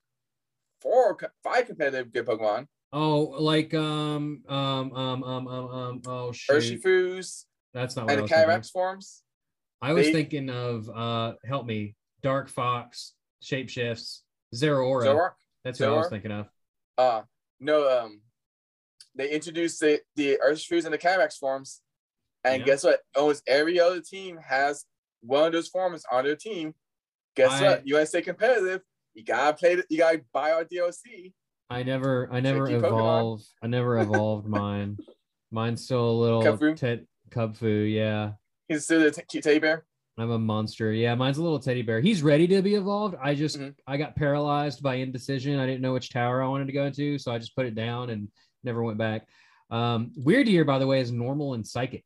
four, five competitive good Pokemon. Oh, like um um um um um um oh shoot. Urshifus That's not what I and the was thinking. Calyrex forms. I was they- thinking of uh help me, Dark Fox, Shapeshifts, Zeraora. Zoroark. That's what I was thinking of. Uh, no, um, they introduced the, the Urshifus and the Calyrex forms. And Yeah. guess what? Almost every other team has one of those forms on their team. Guess I- what? You want to stay competitive? You gotta play. The, you gotta buy our DLC. I never I never Tricky Pokemon. evolved. I never evolved mine. Mine's still a little Kubfu, yeah. He's still the t- cute teddy bear. I'm a monster. Yeah, mine's a little teddy bear. He's ready to be evolved. I just Mhm. I got paralyzed by indecision. I didn't know which tower I wanted to go into, so I just put it down and never went back. Um, Wyrdeer, by the way, is normal and psychic.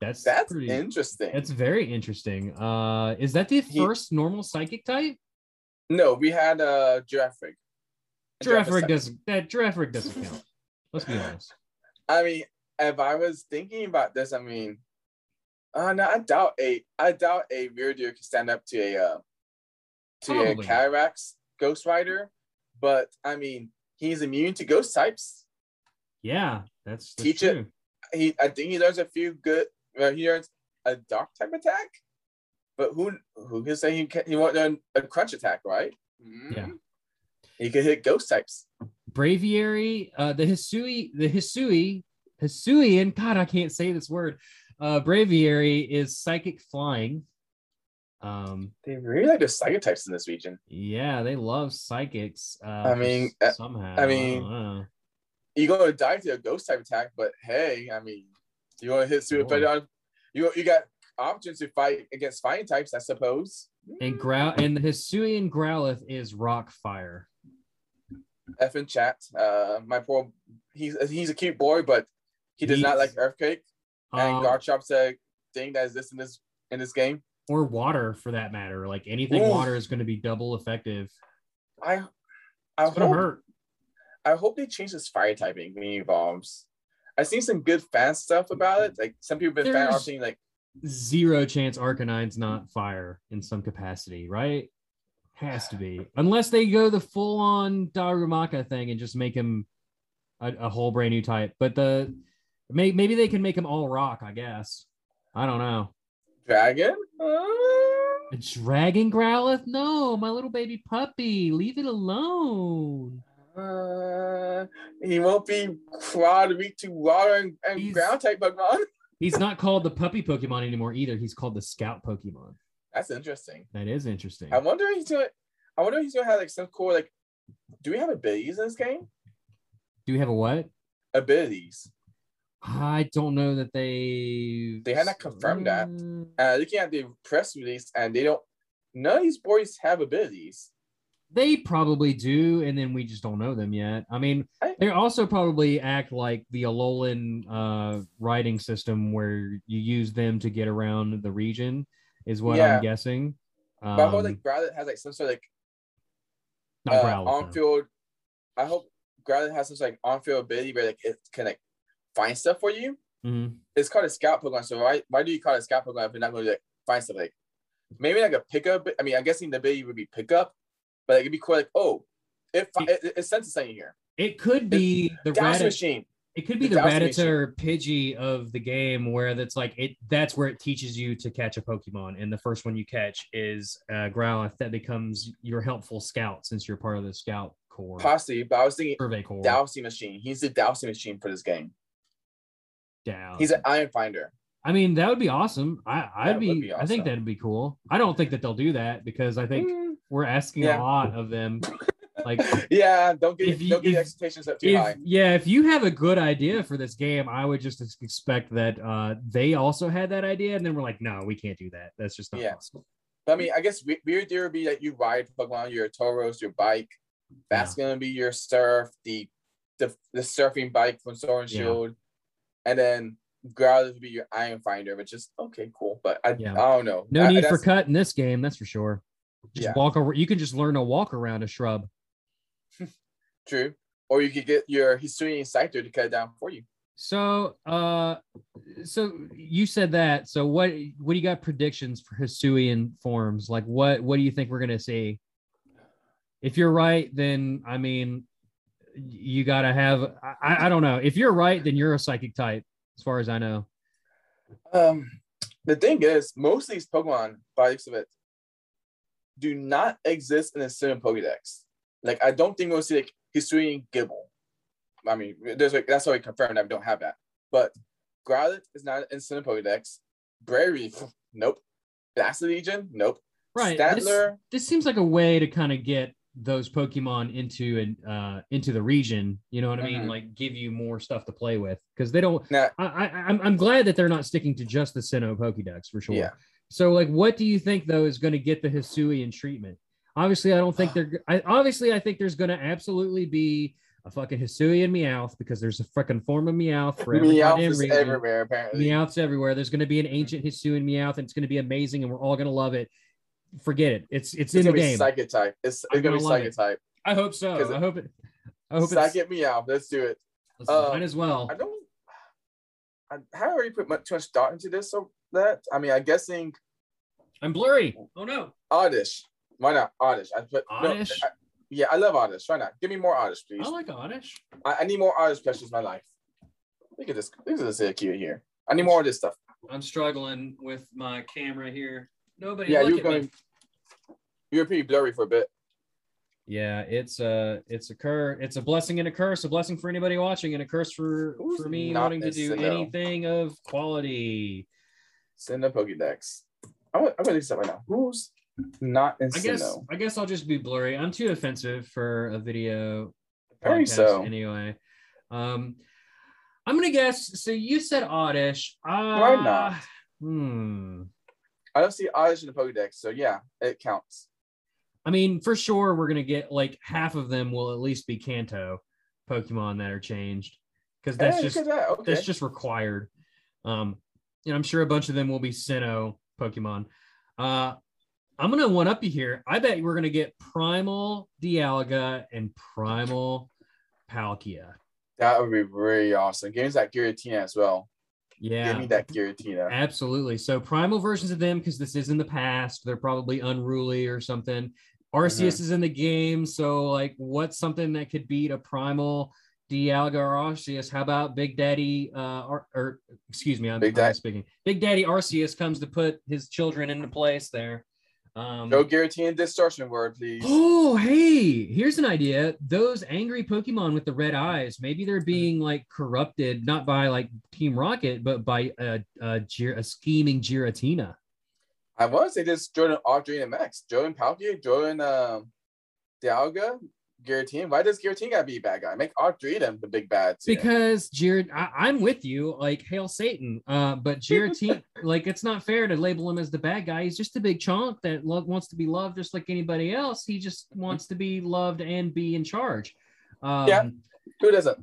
That's That's pretty. interesting. That's very interesting. Uh, is that the He- first normal psychic type? no, we had uh Girafarig. Girafarig doesn't. That Girafarig doesn't count. Let's be honest. I mean, if I was thinking about this, I mean, uh, no, I doubt a, I doubt a deer can stand up to a, uh, to a Probably. Calyrex Ghost Rider, but I mean, he's immune to ghost types. Yeah, that's, that's Teach it. true. He, I think he learns a few good. Uh, he learns a dark type attack, but who, who can say he can, he won't learn a crunch attack, right? Yeah. He could hit ghost types. Braviary, uh, the Hisui, the Hisui, Hisuian. God, I can't say this word. Uh, Braviary is psychic flying. Um, They really like the psychic types in this region. yeah, they love psychics. Uh, I mean, uh, somehow. I mean, don't you're gonna die to a ghost type attack, but hey, I mean, you want to hit super Sure. on you you got options to fight against fighting types, I suppose. and growl and the Hisuian Growlithe is rock fire. F in chat. Uh my poor he's he's a cute boy, but he does not like earthquake. And Um, Garchomp's a thing that exists in this in this game. or water for that matter. Like anything Ooh. water is going to be double effective. I I It's hope hurt. I hope they change his fire typing when he evolves. I've seen some good fan stuff about it. Like some people have been fan arting like Zero chance Arcanine's not fire in some capacity, right? Has to be. Unless they go the full on Darumaka thing and just make him a, a whole brand new type. But the may, maybe they can make him all rock, I guess. I don't know. dragon. A dragon Growlithe? No, my little baby puppy. Leave it alone. Uh, he won't be quad weak to water and, and ground type Pokemon. He's not called the puppy Pokemon anymore either. He's called the scout Pokemon. That's interesting. That is interesting. I wonder if he's gonna. I wonder if he's gonna have like some cool like. Do we have abilities in this game? Do we have a what? Abilities. I don't know that they They had not confirmed that. Mm, Uh, looking at the press release, and they don't. None of these boys have abilities. They probably do, and then we just don't know them yet. I mean, I- they also probably act like the Alolan uh, writing system, where you use them to get around the region, is what Yeah. I'm guessing. Um, But I hope like Growlithe has like some sort of like not uh, Growlithe, on field. I hope Growlithe has some sort of, like on field ability where like it can like find stuff for you. Mhm. It's called a scout Pokemon. So why why do you call it a scout Pokemon if you're not going to like find stuff like maybe like a pickup? I mean, I'm guessing the ability would be pickup, but like, it'd be cool. Like oh, it it, it, it senses something here. It could be the Rattata- machine. It could be The Rattata Pidgey of the game, where that's like it. That's where it teaches you to catch a Pokemon, and the first one you catch is uh, Growlithe. That becomes your helpful scout since you're part of the Scout Corps Possibly, but I was thinking Survey Corps. dowsing machine. He's the dowsing machine for this game. Down. He's an Item Finder. I mean, that would be awesome. I, I'd That be. be I think that'd be cool. I don't think that they'll do that because I think Mm, we're asking Yeah. a lot of them. Like, yeah, don't get you- don't get your if- expectations up too if, high. yeah, if you have a good idea for this game, I would just expect that uh, they also had that idea, and then we're like, no, we can't do that. That's just not Yeah. possible. But I mean, I guess we- weird theory would be that you ride Pokemon, your Tauros, your bike. That's gonna be your surf, the the, the surfing bike from Sword and Yeah. Shield, and then Growlithe would be your Item Finder, which is okay, cool. But I, Yeah. I don't know. No I- need for cut in this game, that's for sure. Just Yeah. walk over. You can just learn to walk around a shrub. True. Or you could get your Hisuian Scyther to cut it down for you. So, uh, so you said that. So, what what do you got predictions for Hisuian forms? Like, what what do you think we're gonna see? If you're right, then I mean, you gotta have. I, I don't know. If you're right, then you're a psychic type, as far as I know. Um, the thing is, most of these Pokemon, by the it, do not exist in a Sinnoh Pokedex. Like, I don't think we'll see like Hisuian Gible. I mean, there's like that's already confirmed I don't have that. But Growlithe is not in Sinnoh Pokedex. Brary, nope. Basculegion, nope. Right. This, Stantler, this seems like a way to kind of get those Pokemon into an uh into the region. You know what I mean? Mhm. Like give you more stuff to play with because they don't. Now- I, I I'm I'm glad that they're not sticking to just the Sinnoh Pokédex for sure. Yeah. So like, what do you think though is going to get the Hisuian treatment? Obviously, I don't think they're. I obviously I think there's going to absolutely be a fucking Hisuian Meowth because there's a fucking form of Meowth for every Meowth is everywhere, apparently. Meowth's everywhere. There's going to be an ancient Hisuian Meowth, and it's going to be amazing, and we're all going to love it. Forget it. It's it's, It's in the be game. Psychic type. It's, it's gonna be gonna Psychic type. I hope so. I hope it. I hope it's. Psychic Meow. Let's do it. listen, uh, might as well. I don't. I haven't really put much, too much thought into this. So that I mean, I'm guessing I'm blurry. Oh no. Oddish. Why not Oddish? I put no, I- yeah, I love Oddish. Why not? Give me more Oddish, please. I like Oddish. I, I need more Oddish plushies in my life. Look at this. Look at this little cute here. I need more of this stuff. I'm struggling with my camera here. Nobody. Yeah, you're at me. You were pretty blurry for a bit. Yeah, it's a it's a cur it's a blessing and a curse. A blessing for anybody watching, and a curse for Who's for me wanting to do Sinnoh? anything of quality. Sinnoh Pokédex. I'm gonna, I'm gonna do this right now. Who's not in I guess Sinnoh? I guess I'll just be blurry. I'm too offensive for a video Very so. anyway. Um, I'm gonna guess. So you said Oddish. Uh, Why not? Hmm. I don't see Oddish in the Pokédex, so yeah, it counts. I mean, for sure, we're gonna get like half of them will at least be Kanto Pokemon that are changed because that's Hey, just that. Okay. that's just required. Um, and I'm sure a bunch of them will be Sinnoh Pokemon. Uh, I'm gonna one up you here. I bet we're gonna get Primal Dialga and Primal Palkia. That would be really awesome. Give me that Giratina as well. Yeah, Give me that Giratina. absolutely. So primal versions of them, because this is in the past, they're probably unruly or something. Arceus Mm-hmm. is in the game, so like, what's something that could beat a primal Dialga or Arceus? How about Big Daddy, uh, or, or excuse me, I'm, Big I'm speaking. Big Daddy Arceus comes to put his children into place there. Um, No Giratina Distortion World, please. Oh, hey, here's an idea. Those angry Pokemon with the red eyes, maybe they're being like corrupted, not by like Team Rocket, but by a, a, Gir- a scheming Giratina. I want to say this Jordan Audrey and Max. Jordan Palkia, Jordan um, Dialga. Giratina. Why does Giratina gotta be a bad guy? Make of the big bad. here. because Jared, I, I'm with you. Like, hail Satan. Uh, but Giratina, like, it's not fair to label him as the bad guy. He's just a big chunk that lo- wants to be loved just like anybody else. He just wants to be loved and be in charge. Um, Yeah. who doesn't?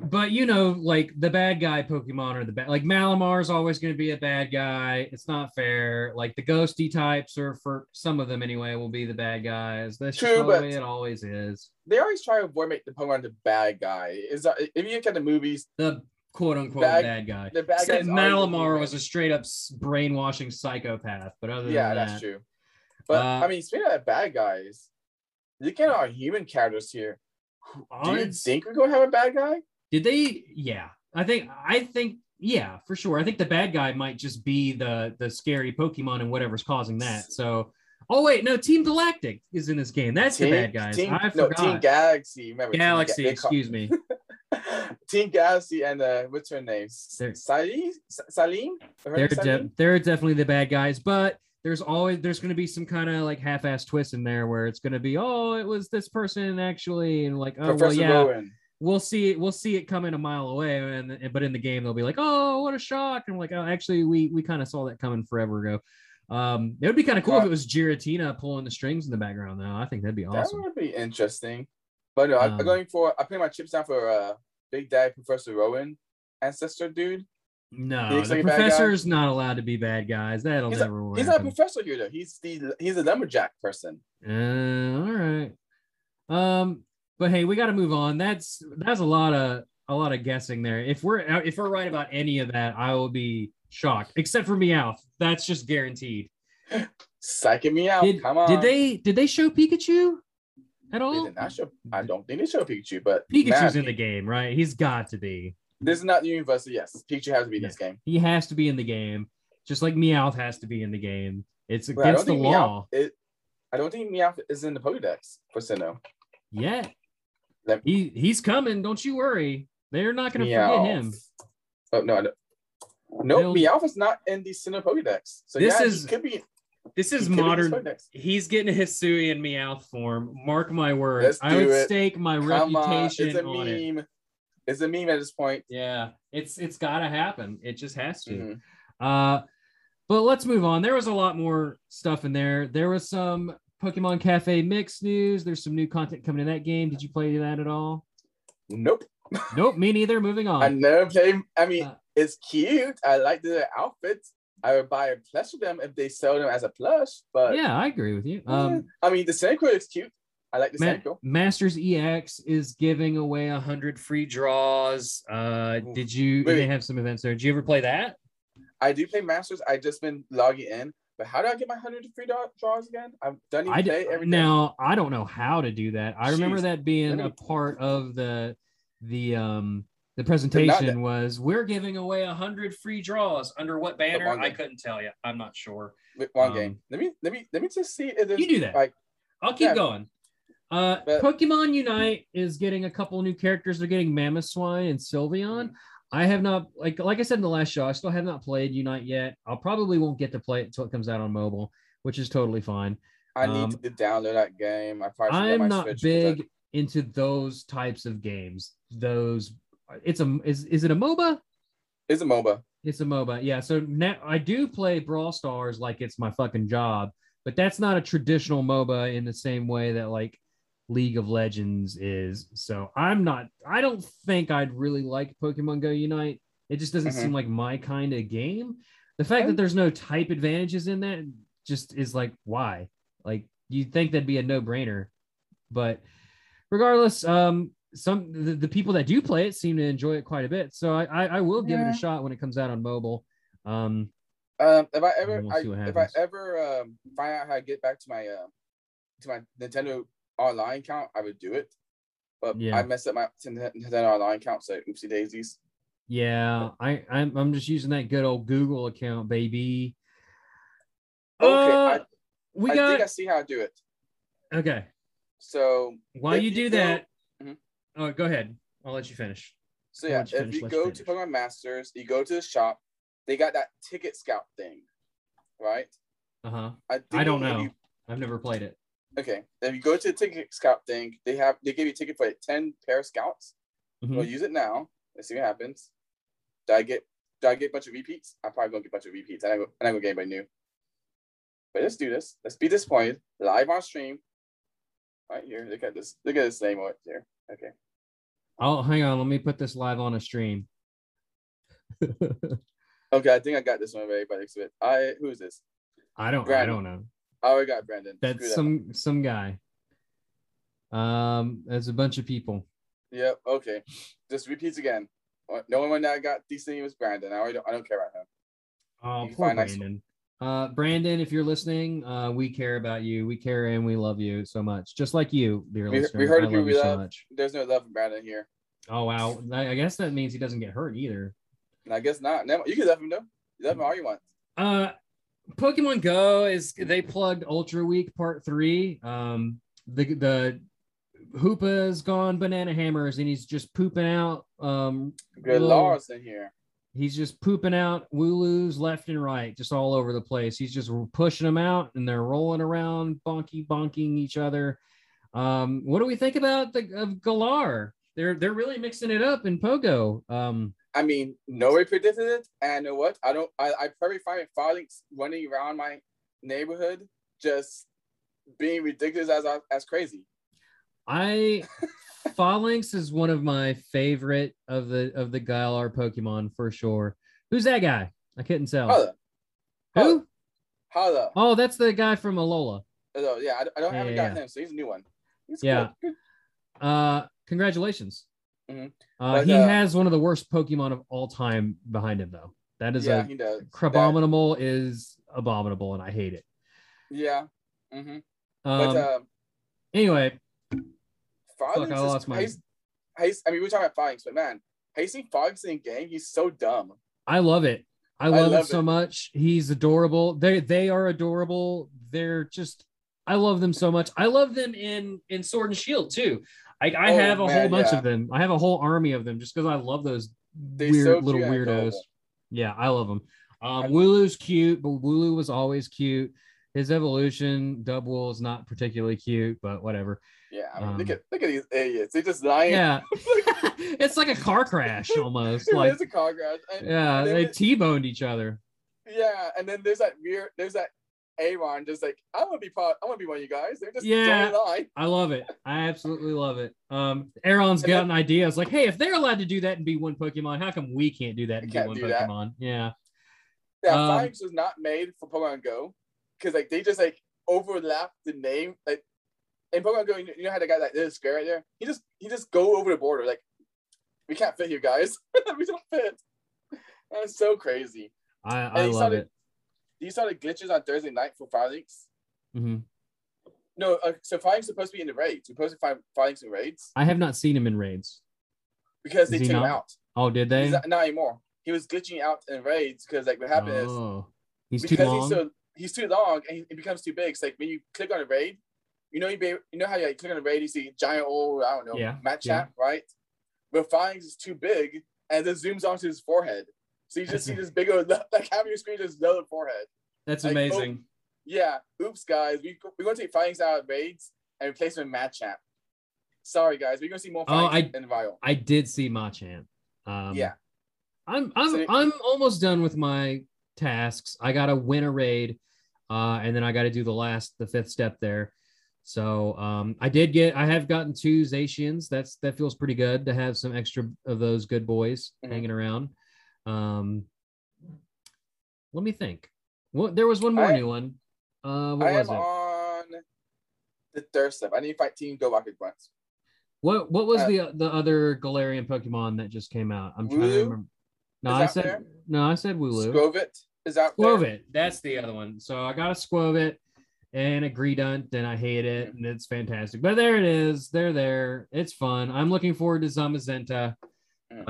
But you know, like the bad guy Pokemon are the bad. Like Malamar is always going to be a bad guy. It's not fair. Like the ghosty types, or for some of them anyway, will be the bad guys. That's just True, the but- way it always is. They always try to avoid make the Pokemon the bad guy. Is that if you look at the movies, The quote unquote Bad- bad, guy. the bad guy Except is always the Malamar was a straight up brainwashing psychopath. But other yeah, than that's true. But Uh, I mean, speaking of bad guys, look at our human characters here. Do you think we're gonna have a bad guy? Did they? Yeah, I think. I think. Yeah, for sure. I think the bad guy might just be the the scary Pokemon and whatever's causing that. So, oh wait, no, Team Galactic is in this game. That's the bad guys. Team, I no. Team Galaxy. Remember Team Ga- Galaxy. excuse me. Team Galaxy and uh, what's her name? They're- Salim? Salim? They're de- they're definitely the bad guys, but there's always there's going to be some kind of like half-ass twist in there where it's going to be oh it was this person actually and like oh well yeah Rowan. We'll see we'll see it coming a mile away and but in the game they'll be like oh what a shock and I'm like oh actually we we kind of saw that coming forever ago um it would be kind of cool if Uh, it was Giratina pulling the strings in the background though i think that'd be awesome That would be interesting. But no, I'm Um, going for. I put my chips down for uh, Big Dad Professor Rowan, ancestor dude. no the like a bad guy. professor's not allowed to be bad guys that'll He's, a, never work he's not a professor here though. He's the he's a lumberjack person. Uh, all right. Um, but hey, we got to move on. That's that's a lot of a lot of guessing there. If we're if we're right about any of that, I will be shocked. Except for Meowth, that's just guaranteed. Psyching me out. Did, Come on. did they did they show Pikachu at all? show. I don't think they show Pikachu, but Pikachu's in the game, right? He's got to be. This is not the universal. Yes, Pikachu has to be in Yeah. this game. He has to be in the game, just like Meowth has to be in the game. It's against the law. Meowth. It, I don't think Meowth is in the Pokedex for Sinnoh. Yeah, Let- he he's coming. Don't you worry. They're not going to forget him. Oh no. No, They'll- Meowth is not in the Sinnoh So This yeah, is- could be. This is could be in this modern. He's getting a Hisuian Meowth form. Mark my words. I would it. stake my Come on, reputation it's a on it. meme. It's a meme at this point. Yeah, it's it's got to happen. It just has to. Mhm. Uh, but let's move on. There was a lot more stuff in there. There was some Pokemon Cafe Mix news. There's some new content coming in that game. Did you play that at all? Nope. Nope, me neither. Moving on. I never played. I mean, Uh, it's cute. I like the outfits. I would buy a plush of them if they sell them as a plush. But yeah, I agree with you. Um, I mean, the Senko is cute. I like the Ma- Senko. Masters EX is giving away a hundred free draws. Uh, did you? Wait. They have some events there. Did you ever play that? I do play Masters. I just been logging in. But how do I get my hundred free draws again? I've done even I play d- every day. now I don't know how to do that. I remember that being Let a part of the the um the presentation was we're giving away a hundred free draws under what banner? I couldn't tell you. I'm not sure. With one um, game. Let me let me let me just see if You do that. like I'll keep Yeah. going. Uh, But- Pokemon Unite is getting a couple new characters. They're getting Mamoswine and Sylveon. I have not like like I said in the last show. I still have not played Unite yet. I'll probably won't get to play it until it comes out on mobile, which is totally fine. I Um, need to download that game. I probably I'm not Switch big into those types of games. Those it's a is is it a MOBA? I- It's a MOBA. It's a MOBA. Yeah. So now I do play Brawl Stars like it's my fucking job, but that's not a traditional MOBA in the same way that like League of Legends is. So I'm not I don't think I'd really like Pokemon Go Unite. It just doesn't Mhm. seem like my kind of game. The fact that there's no type advantages in that just is like why? Like you'd think that'd be a no-brainer. But regardless, um some the, the people that do play it seem to enjoy it quite a bit. So I I, I will give it a shot when it comes out on mobile. Um Um, if I ever, we'll I, if I ever um, find out how to get back to my uh, to my Nintendo online account, I would do it. But Yeah. I messed up my Nintendo online account, so oopsie daisies. yeah, I I'm, I'm just using that good old Google account, baby. Okay, Uh, I, we I got think I see how to do it. okay. So While you you do go- that, Mhm. oh, go ahead. I'll let you finish. so yeah, you if finish, you you go to. Pokemon Masters, you go to the shop, they got that ticket scout thing, right? Uh huh. I, I don't know. you- I've never played it. Okay. If you go to the ticket scout thing, they have they give you a ticket for like 10 pair of scouts. Mhm. We'll use it now. Let's see what happens. Did I get did I get a bunch of repeats? I'm probably gonna get a bunch of repeats. And not gonna, I'm not gonna get anybody new. But let's do this. Let's be disappointed. Live on stream. Right here. Look at this. Look at this name right there. Okay. Oh, hang on. Let me put this live on a stream. Okay, I think I got this one the looks. I who's this? I don't. I don't know. I already got Brandon. Screw That's that some some guy. Um, there's a bunch of people. Yep. Okay. Just repeats again. No one that I got decently was Brandon. I don't, I don't care about him. Oh, poor Brandon. Uh, Brandon, if you're listening, uh, we care about you. We care and we love you so much, just like you, dear We- we listener. heard I of you, love we you so love- much. There's no love for Brandon here. Oh wow, I I guess that means he doesn't get hurt either. And I guess not. You can love him though. You love him all you want. Uh, Pokemon Go is they plugged Ultra Week Part Three. Um, the the Hoopa's gone banana hammers and he's just pooping out. Um, Good Little- Lars in here. he's just pooping out Wooloos left and right, just all over the place. He's just pushing them out and they're rolling around, bonky bonking each other. Um, what do we think about the of Galar? They're they're really mixing it up in Pogo. Um, I mean, nobody predicted it. And you know what? I don't. I, I probably find Falinks running around my neighborhood just being ridiculous as as crazy. I Falinks is one of my favorite of the of the Galar Pokemon for sure. Who's that guy? I couldn't tell. Hala, Who? Hala. Oh, that's the guy from Alola. Oh, yeah, I, I don't Yeah, haven't yeah, got him, so he's a new one. He's Yeah. good. good. Uh, congratulations. Mhm. Uh, But, he uh, has one of the worst Pokemon of all time behind him, though. That is Yeah, a Crabominable is abominable, and I hate it. yeah. Mm-hmm. Um, But uh, anyway, Foggins I is- lost my- I mean, we're talking about Foggins, but man, have you seen Foggins in game? He's so dumb. I love it. I love, love it so it. much. He's adorable. They they are adorable. They're just I love them so much. I love them in in Sword and Shield too. I, I Oh, have a whole bunch yeah. of them. I have a whole army of them just because I love those They're weird so little weirdos. Yeah, I love them. Um, I- Wooloo's cute, but Wooloo was always cute. His evolution, Dubwool, is not particularly cute, but whatever. Yeah, I mean, look Um, at look at these idiots. They just lying. Yeah, it's like a car crash almost. It Like, is a car crash. And, yeah, and they t-boned each other. yeah, and then there's that weird. There's that Aaron just like I want to be part. I want to be one of you guys. They're just Yeah. I love it. I absolutely love it. Um, Aaron's got an idea. It's like, hey, if they're allowed to do that and be one Pokemon, how come we can't do that and be one do that. Pokemon? Yeah. Yeah, Um, was not made for Pokemon Go because like they just like overlap the name. Like in Pokemon Go, you know- how the guy that little square right there? He just he just go over the border. Like we can't fit here, guys. we don't fit. That's so crazy. I, I love it. You saw the glitches on Thursday night for Falinks? hmm No, uh, so Links supposed to be in the raids. We're supposed to find Links in raids I have not seen him in raids. because they Is he took him out. Oh, did they? He's not, not anymore. He was glitching out in raids because like what happened is oh, he's too long. he's so he's too long and he, it becomes too big. It's like when you click on a raid, you know you be you know how you like, click on a raid, you see giant old I don't know Yeah, match yeah. chat, right? But Fines is too big and it zooms onto his forehead. So you just see this big old like having your screen just lower forehead. That's like, oh, amazing. Yeah, oops guys, we we're gonna take Fines out of raids and replace them with Machamp. Sorry guys, we're gonna see more Oh, I- in vial. I did see Machamp. Um, Yeah. I'm I'm So- I'm almost done with my tasks. I gotta win a raid, uh, and then I gotta do the last, the fifth step there. So um, I did get, I have gotten two Zacians. That's that feels pretty good to have some extra of those good boys Mhm. hanging around. Um, let me think. Well, there was one more I- new one. Uh, what I was am it? on the third step. I need to fight Team Go Rocket once. What what was uh, the the other Galarian Pokemon that just came out? I'm trying to remember. No, I said there? no. I said Wooloo. Skwovet is out there. Skwovet. That's the other one. So I got a Skwovet and a Greedent, and I hate it, and it's fantastic. But there it is. They're there. It's fun. I'm looking forward to Zamazenta.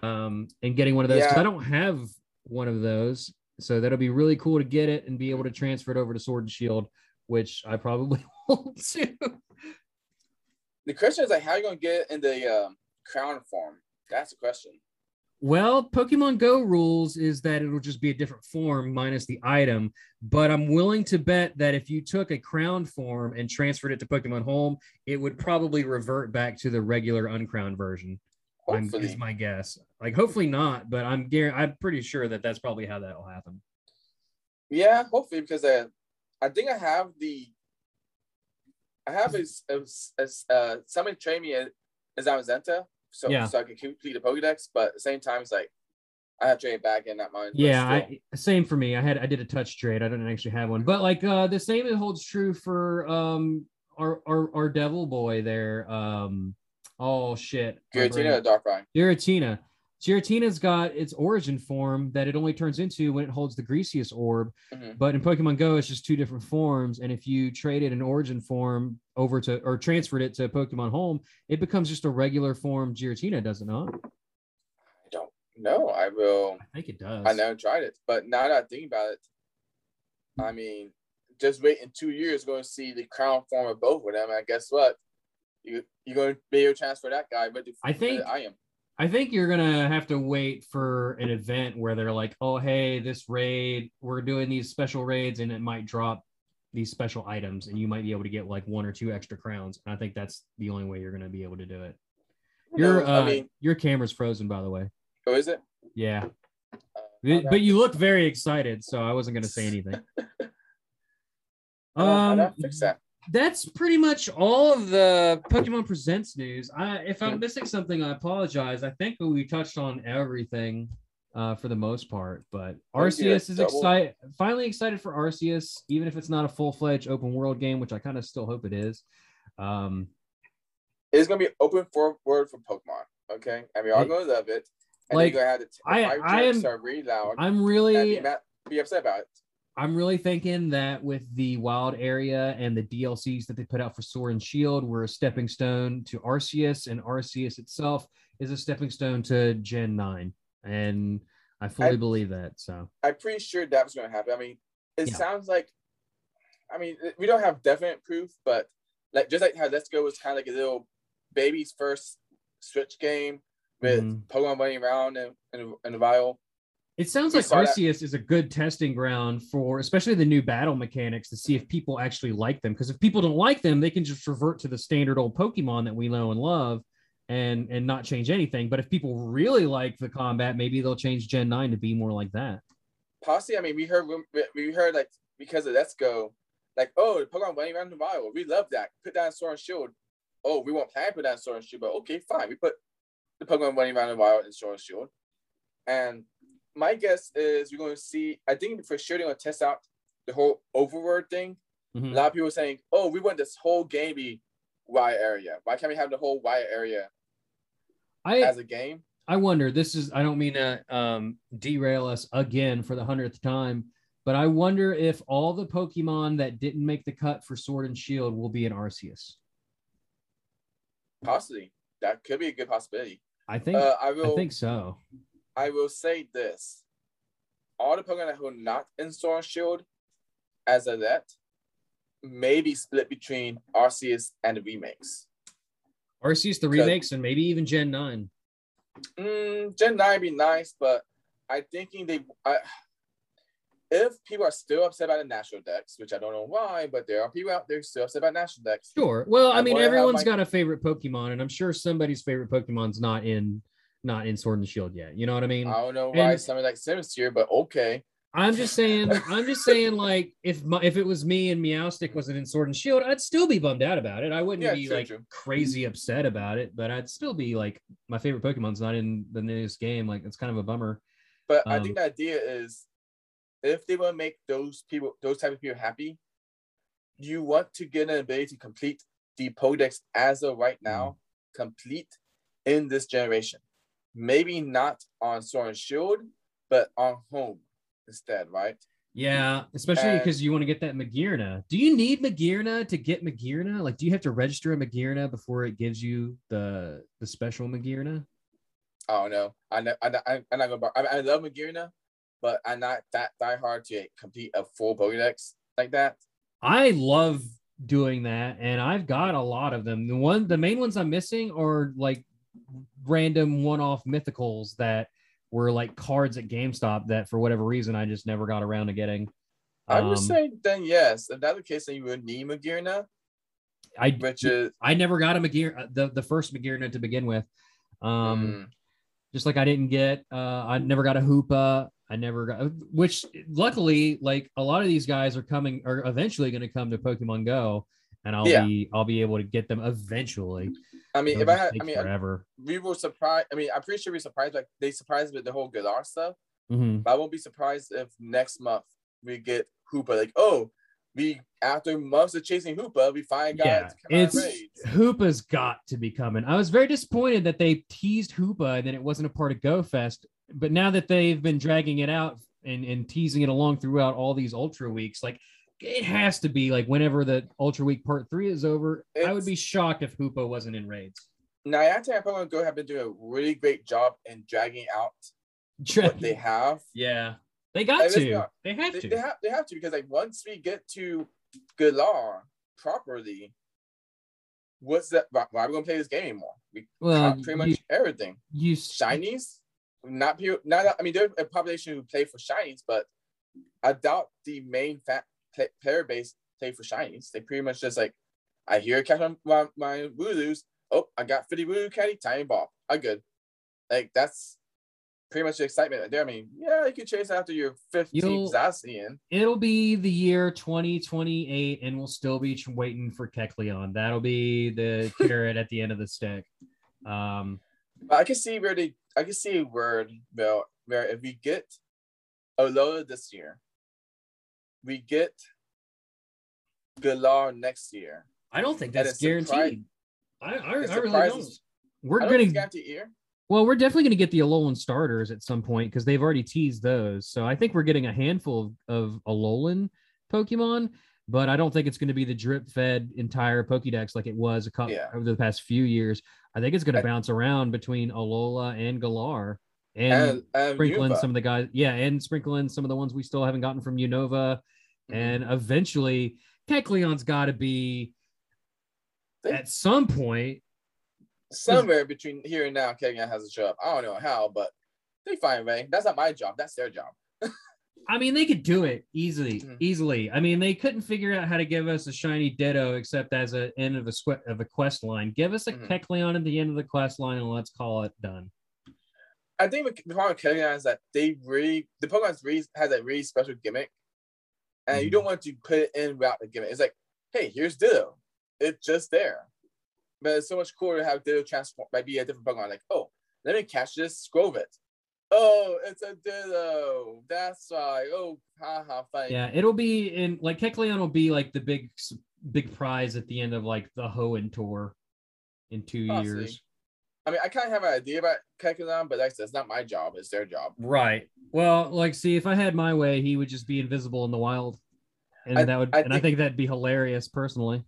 Um, and getting one of those. Yeah. I don't have one of those. So that'll be really cool to get it and be able to transfer it over to Sword and Shield, which I probably won't do. The question is like, how are you gonna get in the um, crown form? That's the question. Well, Pokemon Go rules is that it'll just be a different form minus the item. But I'm willing to bet that if you took a crown form and transferred it to Pokemon Home, it would probably revert back to the regular uncrowned version. I'm, Hopefully. is my guess. Like, hopefully not, but I'm I'm pretty sure that that's probably how that will happen. Yeah, hopefully because uh, I think I have the. I have is uh somebody trained me a Zamazenta, so Yeah. so I can complete the Pokedex, but at the same time it's like I have to train back in that mind. Yeah. I, same for me. I had I did a touch trade. I didn't actually have one, but like uh the same it holds true for um our our, our devil boy there. Um oh shit. Giratina or Darkrai. Giratina. Giratina's got its origin form that it only turns into when it holds the Griseous orb. Mhm. But in Pokemon Go, it's just two different forms. And if you traded an origin form over to or transferred it to Pokemon Home, it becomes just a regular form Giratina, does it not? I don't know. I will. I think it does. I never tried it, but now that I think about it, I mean, just wait in two years, going to see the crown form of both of them, and guess what? You you're going to be able chance for that guy, but I think- I am. I think you're gonna have to wait for an event where they're like, "Oh, hey, this raid, we're doing these special raids, and it might drop these special items, and you might be able to get like one or two extra crowns." And I think that's the only way you're gonna be able to do it. Your No, uh, I mean, your camera's frozen, by the way. who is it? Yeah, Uh, but, you look very excited, so I wasn't gonna say anything. Um, Um, fix that. That's pretty much all of the Pokemon Presents news. I, if I'm missing something, I apologize. I think we touched on everything uh, for the most part. But Arceus is excited, finally excited for Arceus, even if it's not a full fledged open world game, which I kind of still hope it is. Um, It's gonna be open for word for Pokemon. Okay, we all Like- gonna love it. And like, you're gonna have the t- I- I am really loud I'm really, be, mad, be upset about it. I'm really thinking that with the wild area and the DLCs that they put out for Sword and Shield, we're a stepping stone to Arceus, and Arceus itself is a stepping stone to Gen 9. And I fully I- believe that. So I'm pretty sure that was gonna happen. I mean, it Yeah. sounds like, I mean, we don't have definite proof, but like just like how Let's Go was kind of like a little baby's first Switch game with Mhm. Pokemon running around in, in, in a vial. It sounds like uh, Arceus is a good testing ground for especially the new battle mechanics to see if people actually like them. Because if people don't like them, they can just revert to the standard old Pokemon that we know and love and and not change anything. But if people really like the combat, maybe they'll change Gen 9 to be more like that. Possibly, I mean, we heard we- heard like because of Let's Go, like oh, the Pokemon running around the vial. We love that. Put that in Sword and Shield. Oh, we won't plan to put that in Sword and Shield, but okay, fine. We put the Pokemon running around the vial in Sword and Shield. And my guess is you're going to see. I think for sure they're going to test out the whole overworld thing. Mhm. A lot of people are saying, "Oh, we want this whole game be Wild Area. Why can't we have the whole Wild Area I as a game?" I wonder. This is. I don't mean to um, derail us again for the hundredth time, but I wonder if all the Pokemon that didn't make the cut for Sword and Shield will be in Arceus. Possibly, that could be a good possibility. I think. Uh, I will. I think so. I will say this: all the Pokemon that were not in Sword and Shield, as of that, may be split between Arceus and the remakes. Arceus the remakes and maybe even Gen Nine. Mm, Gen nine would be nice, but I'm thinking they. I, if people are still upset about the national Dex, which I don't know why, but there are people out there still upset about national Dex. Sure. Well, I I mean, everyone's my- got a favorite Pokemon, and I'm sure somebody's favorite Pokemon's not in not in Sword and Shield yet. You know what I mean? I don't know why And- something like Sims here, but okay. I'm just saying. I'm just saying. Like, if my, if it was me and Meowstic wasn't in Sword and Shield, I'd still be bummed out about it. I wouldn't Yeah, be true, like true. crazy upset about it, but I'd still be like, my favorite Pokemon's not in the newest game. Like, it's kind of a bummer. But I Um, think the idea is, if they want to make those people, those type of people happy, you want to get an ability to complete the Podex as of right now, complete in this generation. Maybe not on Sword and Shield, but on Home instead, right? Yeah, especially And- because you want to get that Magearna. Do you need Magearna to get Magearna? Like, do you have to register a Magearna before it gives you the the special Magearna? I don't know. I know. I, I, I'm not gonna. I, I love Magearna, but I'm not that die hard to complete a full Podex like that. I love doing that, and I've got a lot of them. The one, the main ones I'm missing are like random one-off mythicals that were like cards at GameStop that for whatever reason I just never got around to getting. I would Um, say then yes. If that's the case, then you would need Magearna, I which is I never got a McGear the the first Magearna to begin with. Um, mm, just like I didn't get uh I never got a Hoopa. I never got which luckily like a lot of these guys are coming are eventually going to come to Pokemon Go and I'll Yeah. be I'll be able to get them eventually. I mean, It'll if I had, I mean, forever. we were surprised. I mean, I'm pretty sure we surprised. Like they surprised with the whole Galar stuff. Mhm. But I won't be surprised if next month we get Hoopa. Like, oh, we after months of chasing Hoopa, we find guys Yeah, to come out it's. Hoopa's got to be coming. I was very disappointed that they teased Hoopa and then it wasn't a part of Go Fest. But now that they've been dragging it out and, and teasing it along throughout all these Ultra Weeks, like it has to be like whenever the Ultra Week Part Three is over, I would be shocked if Hoopa wasn't in raids. Niantic and Pokemon Go have been doing a really great job in dragging out what they have. yeah, they got And to. honest, They have They, to. they have they have to because like once we get to Galar properly, what's that? Why, why are we gonna play this game anymore? We Well, pretty much you- everything. you Shinies, not people. Not I mean, there's a population who play for shinies, but I doubt the main fat play, player base play for shinies. They pretty much just like, I hear catch my my, my Wooloos. Oh, I got 50 Wooloo candy, tiny ball. I good. Like that's pretty much the excitement there. I mean, yeah, you can chase after your 15th You'll- Zacian. It'll be the year 2028, and we'll still be waiting for Kecleon. That'll be the carrot at the end of the stick. Um, I can see where they, I can see a word where, where if we get Alola this year, we get Galar next year. I don't think that's guaranteed. I, I, I really don't. We're I don't gonna year. well, we're definitely gonna get the Alolan starters at some point because they've already teased those. So I think we're getting a handful of, of Alolan Pokemon, but I don't think it's going to be the drip fed entire Pokédex like it was a couple Yeah. over the past few years. I think it's going to bounce around between Alola and Galar. And And, and sprinkle in some of the guys, yeah, and sprinkle in some of the ones we still haven't gotten from Unova, Mhm. and eventually Kecleon's got to be They- at some point. somewhere between here and now, Kecleon has to show up. I don't know how, but they find way. That's not my job. That's their job. I mean, they could do it easily, Mhm. easily. I mean, they couldn't figure out how to give us a shiny Ditto except as an end of a sque- of a quest line. Give us a Mhm. Kecleon at the end of the quest line, and let's call it done. I think the problem with Kecleon is that they really, the Pokemon's really has a really special gimmick, and you Mhm. don't want to put it in without the gimmick. It's like, hey, here's Ditto. It's just there. But it's so much cooler to have Ditto transform, might be a different Pokemon. Like, oh, let me catch this Skwovet. Oh, it's a Ditto. That's why. Oh, haha, funny. Yeah, it'll be in like Kecleon will be like the big big prize at the end of like the Hoenn tour in two Possibly. years. I mean, I kind of have an idea about Kecleon, but like I said, it's not my job. It's their job. Right. Well, like, see, if I had my way, he would just be invisible in the wild, and I- that would, I and I think- think that'd be hilarious, personally.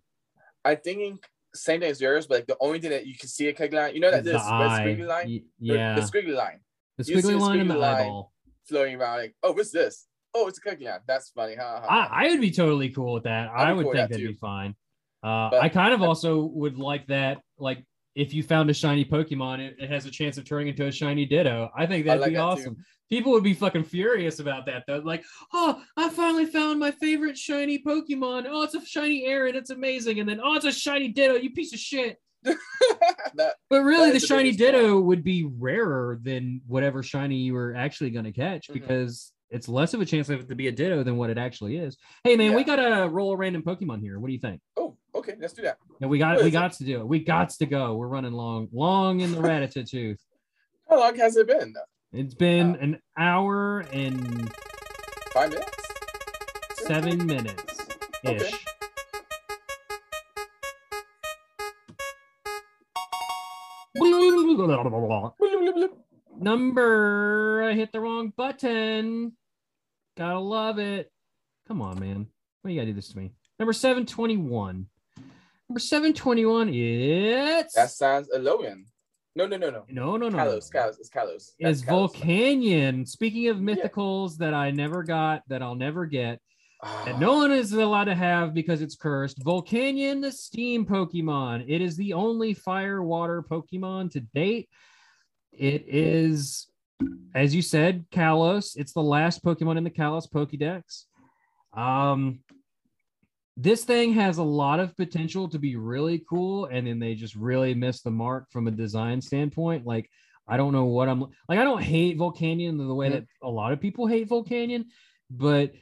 I think same thing as yours, but like the only thing that you can see a Kecleon, you know that the this squiggly line, Y- The- yeah, the, squiggly line the see squiggly line and the line. eyeball. floating around. Like, oh, what's this? Oh, it's a Kecleon. That's funny. Ha, ha, ha. I, I would be totally cool with that. I'd I would cool think that that'd too. be fine. Uh, But- I kind of also would like that, like if you found a shiny Pokemon, it, it has a chance of turning into a shiny Ditto. I think that'd like be that too. awesome. People would be fucking furious about that though. Like, oh, I finally found my favorite shiny Pokemon. Oh, it's a shiny Aron. It's amazing. And then, oh, it's a shiny Ditto. You piece of shit. that But really, the shiny Ditto would be rarer than whatever shiny you were actually going to catch Mhm. because it's less of a chance of it to be a Ditto than what it actually is. Hey, man, we got to roll a random Pokemon here. What do you think? oh, okay, let's do that. No, we got we is it? got to do it. We got to go. We're running long, long in the Ratatouille. How long has it been? It's been Wow. an hour and Five minutes. seven minutes ish. Okay. Number, I hit the wrong button. Gotta love it. Come on, man. Why you gotta do this to me? Number 721. Number 721 is That sounds Alolan. No, no, no, no. no, no, no. Kalos, Kalos, it's Kalos. That's Is Kalos. Volcanion. Speaking of mythicals that I never got, that I'll never get, Ah, that no one is allowed to have because it's cursed. Volcanion, the steam Pokemon. It is the only fire water Pokemon to date. It is as you said, Kalos. It's the last Pokemon in the Kalos Pokédex. Um, this thing has a lot of potential to be really cool, and then they just really miss the mark from a design standpoint. Like, I don't know what I'm like. I don't hate Volcanion the way that a lot of people hate Volcanion, but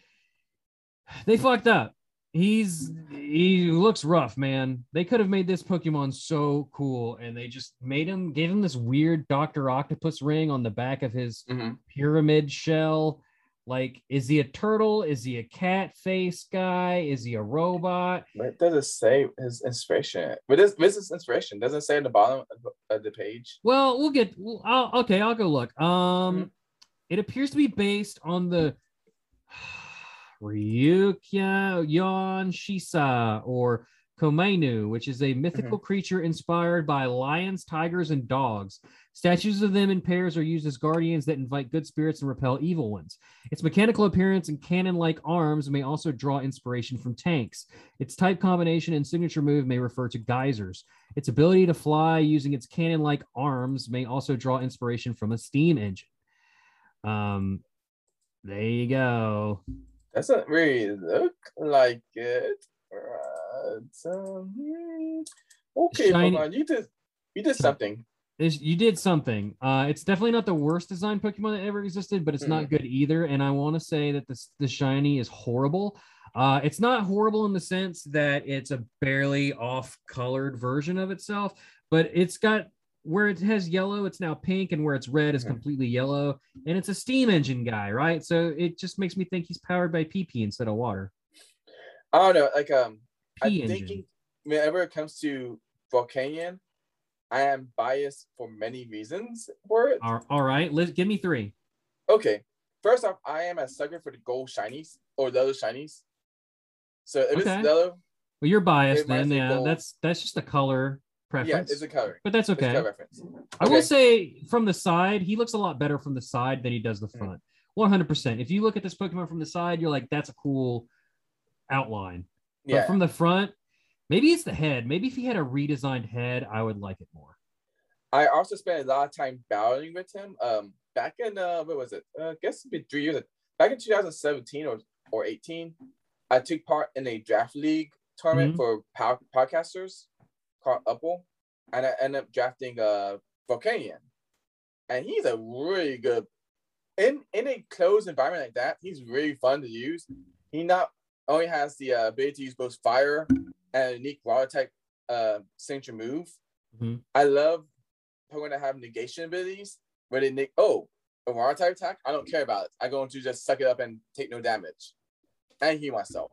they fucked up. He's he looks rough, man. They could have made this Pokemon so cool, and they just made him gave him this weird Doctor Octopus ring on the back of his Mhm. pyramid shell. Like, is he a turtle? Is he a cat face guy? Is he a robot? But it doesn't say his inspiration. But this this is inspiration. Doesn't say at the bottom of- the page. Well, we'll get. Well, I'll, okay, I'll go look. Um, Mhm. it appears to be based on the Ryukyuan Shisa or Komainu, which is a mythical creature inspired by lions, tigers, and dogs. Statues of them in pairs are used as guardians that invite good spirits and repel evil ones. Its mechanical appearance and cannon like arms may also draw inspiration from tanks. Its type combination and signature move may refer to geysers. Its ability to fly using its cannon like arms may also draw inspiration from a steam engine. Um, there you go. Doesn't really look like it. Right. Um, hmm. okay, Shiny- Pokemon, you did you did something. You did something. Uh, it's definitely not the worst design Pokemon that ever existed, but it's not good either. And I want to say that this the shiny is horrible. Uh, it's not horrible in the sense that it's a barely off-colored version of itself, but it's got where it has yellow, it's now pink, and where it's red is Mhm. completely yellow. And it's a steam engine guy, right? So it just makes me think he's powered by PP instead of water. I don't know. Like um, I'm engine. thinking whenever it comes to Volcanion, I am biased for many reasons for it. All- right, Liz, give me three. Okay, first off, I am a sucker for the gold shinies or the other shinies. So if Okay. it's yellow, Well, you're biased then. Yeah, gold. that's that's just a color preference. yeah, it's a color. but that's It's a okay. reference. I will say from the side, he looks a lot better from the side than he does the Mm. front. 100%. If you look at this Pokemon from the side, you're like, that's a cool outline. But Yeah, from the front, maybe it's the head. Maybe if he had a redesigned head, I would like it more. I also spent a lot of time battling with him. Um, back in uh, what was it? Uh, I guess it's been three years. Back in 2017 or or 18, I took part in a draft league tournament Mhm. for podcasters called Upple, and I ended up drafting uh Volcanion, and he's a really good in in a closed environment like that. He's really fun to use. He not only has the uh, ability to use both fire a unique water type uh signature move. Mhm. I love Pokemon that have negation abilities where they neg oh a type attack. I don't care about it. I'm going to just suck it up and take no damage and heal myself.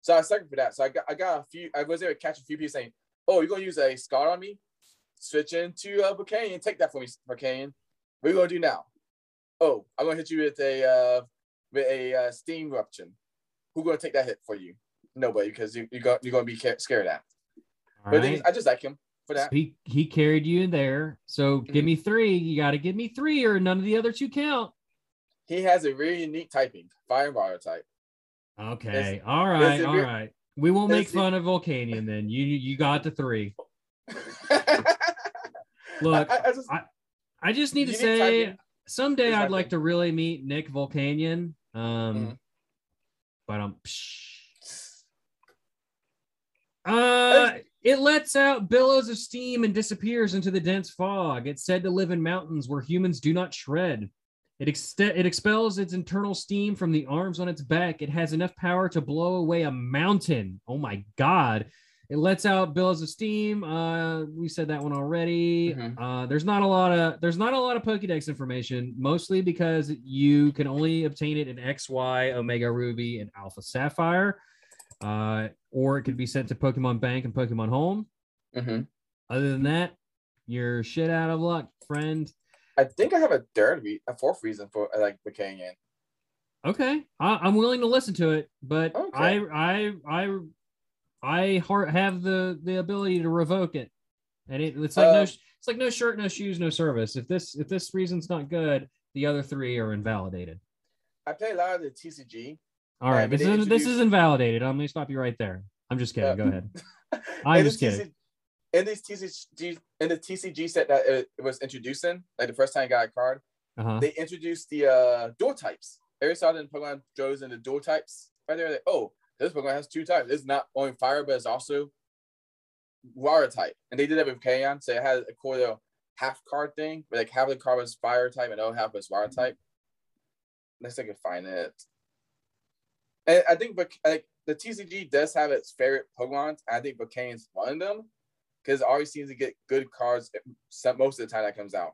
So I suck for that. So I got I got a few. I was able to catch a few people saying, "Oh, you're gonna use a Scald on me? Switch into a uh. Take that for me, Volcanion. What are you gonna do now? Oh, I'm gonna hit you with a uh, with a uh, steam eruption. Who's gonna take that hit for you? Nobody, because you you got you're gonna be scared. All But right. I just like him for So that. he, he carried you in there. So give Mhm. me three. You got to give me three, or none of the other two count. He has a really unique typing, fire and water type. Okay. all right. All right. We won't make fun of Volcanion then. You you got the three. Look, I, I just, I just need to say typing someday I'd like to really meet Nick Volcanion. Um, Mhm. but um, uh, it lets out billows of steam and disappears into the dense fog. It's said to live in mountains where humans do not shred. It, ex- it expels its internal steam from the arms on its back. It has enough power to blow away a mountain. Oh my god! It lets out billows of steam. Uh, we said that one already. Mhm. Uh, there's not a lot of there's not a lot of Pokédex information, mostly because you can only obtain it in X, Y, Omega Ruby, and Alpha Sapphire, uh, or it could be sent to Pokemon Bank and Pokemon Home. Mhm. Other than that, you're shit out of luck, friend. I think I have a third, re- a fourth reason for like Volcanion. Okay, I, I'm willing to listen to it, but Okay. I I I I heart have the the ability to revoke it, and it, it's like no Uh, it's like no shirt, no shoes, no service. If this if this reason's not good, the other three are invalidated. I play a lot of the TCG. All right, Yeah, this is this is invalidated. I'm gonna stop you right there. I'm just kidding. Uh, Go ahead. I'm just the kidding. In this TCG in the TCG set that it, was introducing, like the first time I got a card, Uh-huh. they introduced the uh door types. Every so often Pokemon throws in the door types right there. Like, oh, this Pokemon has two types. It's not only fire, but it's also water type. And they did that with Kayon. So it had a quarter half card thing, where like half of the card was fire type and the other half was water type. Let's see if I can find it. And I think like the TCG does have its favorite Pokemon. I think Volcanion's one of them. Because it always seems to get good cards eh, most of the time that comes out.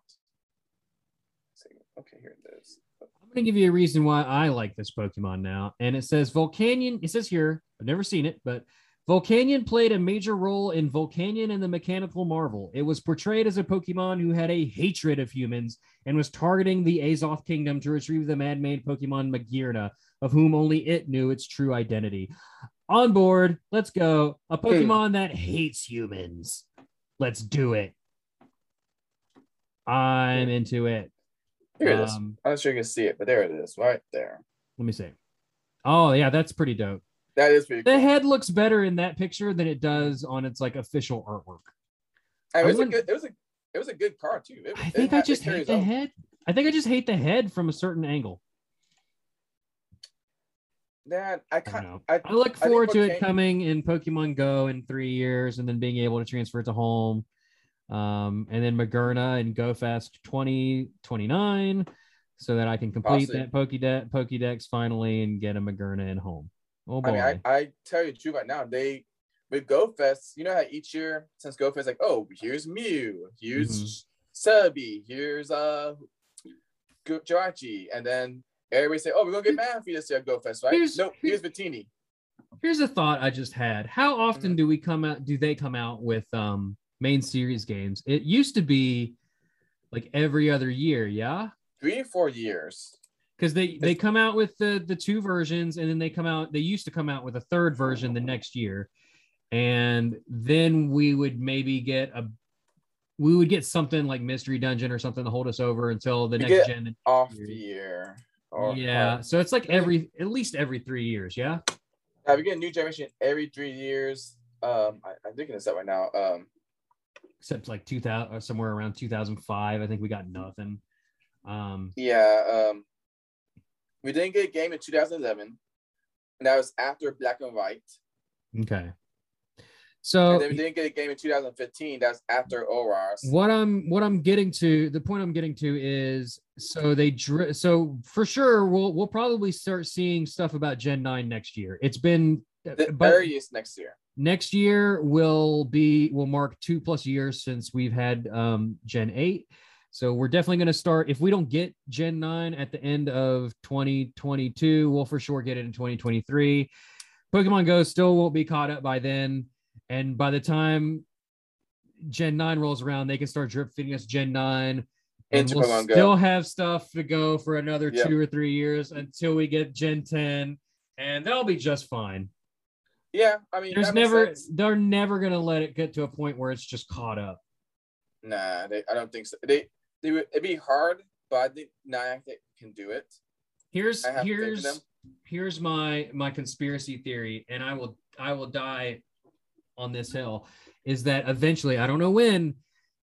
Okay, here it is. I'm going to give you a reason why I like this Pokemon now. And it says Volcanion, it says here, I've never seen it, but Volcanion played a major role in Volcanion and the Mechanical Marvel. It was portrayed as a Pokemon who had a hatred of humans and was targeting the Azoth Kingdom to retrieve the man made Pokemon Magearna, of whom only it knew its true identity. On board, let's go. A Pokemon that hates humans. Let's do it. I'm into it. Here it is. Um, I'm not sure you can see it, but there it is, right there. Let me see. Oh yeah, that's pretty dope. That is pretty The cool. head looks better in that picture than it does on its like official artwork. And it was I a good. It was a. It was a good card too. It, I think I just hate the head. I think I just hate the head from a certain angle. That I I kind. know. I, I look think forward to it Volcanion- coming in Pokemon Go in three years, and then being able to transfer it to home. Um, and then Magearna and GoFest 2029, so that I can complete Awesome. that Pokédex, Pokédex finally and get a Magearna in home. Oh boy. I mean, I, I tell you the truth right now. They with GoFest, you know how each year since GoFest, like, oh, here's Mew, here's Subby, here's uh Gu- Jirachi, and then everybody say, oh, we're gonna get Manaphy this year Go GoFest, right? Here's- nope, here's Victini. Here's a thought I just had. How often Mhm. do we come out do they come out with um main series games? It used to be like every other year, yeah? Three four years. Because they they come out with the the two versions and then they come out they used to come out with a third version the next year. And then we would maybe get a we would get something like Mystery Dungeon or something to hold us over until the next gen. Off Year. the year. Or, Yeah. or- So it's like every at least every three years, yeah. Yeah, we get a new generation every three years. Um, I, I'm thinking this up right now. Um, except like 2000 or somewhere around 2005 i think we got nothing um yeah, um, we didn't get a game in 2011, and that was after Black and White. okay so and then we didn't get a game in 2015. That's after ORAS. what i'm what i'm getting to the point i'm getting to is so they dri- so for sure we'll we'll probably start seeing stuff about gen 9 next year it's been The but earliest next year. next year will be will mark two plus years since we've had um gen 8 so we're definitely going to start if we don't get gen 9 at the end of 2022 we'll for sure get it in 2023 pokemon go still won't be caught up by then and by the time gen 9 rolls around they can start drip feeding us gen 9 and Into we'll Go. still have stuff to go for another Yep. two or three years until we get gen 10 and that'll be just fine Yeah, I mean, there's never sense. they're never gonna let it get to a point where it's just caught up. Nah, they, I don't think so. They, they would. It'd be hard, but I think Niantic can do it. Here's I have faith in here's here's my my conspiracy theory, and I will I will die on this hill. Is that eventually I don't know when,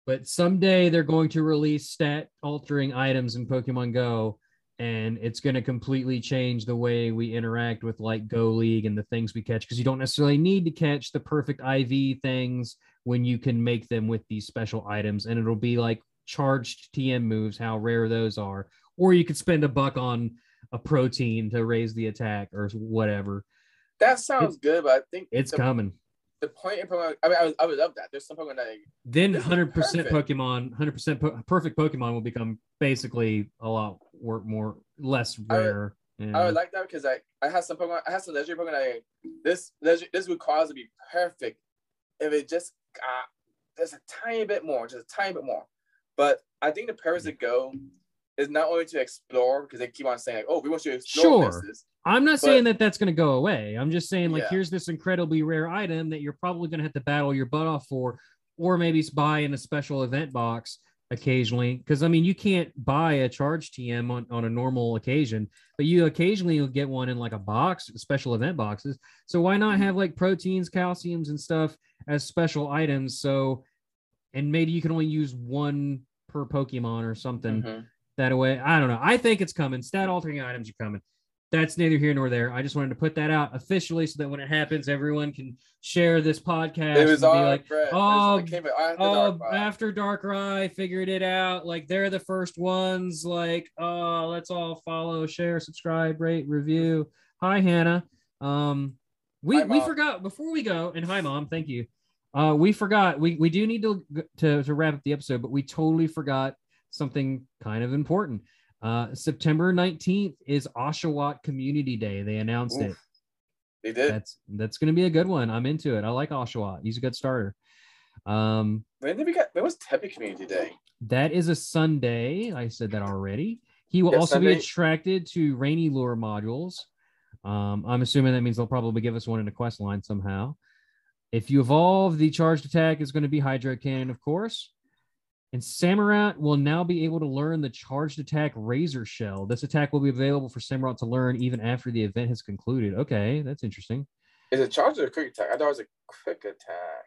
but someday they're going to release stat altering items in Pokemon Go, and it's going to completely change the way we interact with like Go League and the things we catch because you don't necessarily need to catch the perfect IV things when you can make them with these special items, and it'll be like charged TM moves, how rare those are, or you could spend a buck on a protein to raise the attack or whatever. That sounds good, but I think It's the, coming. The point in Pokemon. I mean, I would, I would love that. There's some Pokemon that Then 100% perfect. Pokemon, 100% po- perfect Pokemon will become basically a lot wor- more less I would- rare. Yeah. I would like that because I I have some Pokemon. I have some legendary Pokemon. I, this legend, this would cause to be perfect if it just got just a tiny bit more, just a tiny bit more. But I think the purpose to go is not only to explore because they keep on saying like, oh, we want you to explore Sure. places. I'm not but- saying that that's going to go away. I'm just saying like Yeah. here's this incredibly rare item that you're probably going to have to battle your butt off for, or maybe buy in a special event box occasionally. Because I mean, you can't buy a charge TM on, on a normal occasion, but you occasionally will get one in like a box, special event boxes. So why not have like proteins, calciums, and stuff as special items? So, and maybe you can only use one per Pokemon or something Mhm. that away. I don't know. I think it's coming. Stat altering items are coming. That's neither here nor there. I just wanted to put that out officially so that when it happens, everyone can share this podcast. It was on like, oh, after oh, Dark after Darkrai figured it out. Like they're the first ones. Like, oh, let's all follow, share, subscribe, rate, review. Hi, Hannah. Um, we Hi, we forgot before we go, and hi, mom. Thank you. Uh, we forgot. We we do need to to to wrap up the episode, but we totally forgot something kind of important. Uh, September nineteenth is Oshawott Community Day. They announced it. They did. That's that's going to be a good one. I'm into it. I like Oshawott. He's a good starter. Um, when did we get? When was Tepig Community Day? that is a Sunday. I said that already. He will Yeah, also be attracted to rainy lure modules. Um, I'm assuming that means they'll probably give us one in a quest line somehow. If you evolve, the charged attack is going to be Hydro Cannon, of course. And Samurott will now be able to learn the charged attack Razor Shell. This attack will be available for Samurott to learn even after the event has concluded. Okay, that's interesting. Is it charged or a quick attack? I thought it was a quick attack.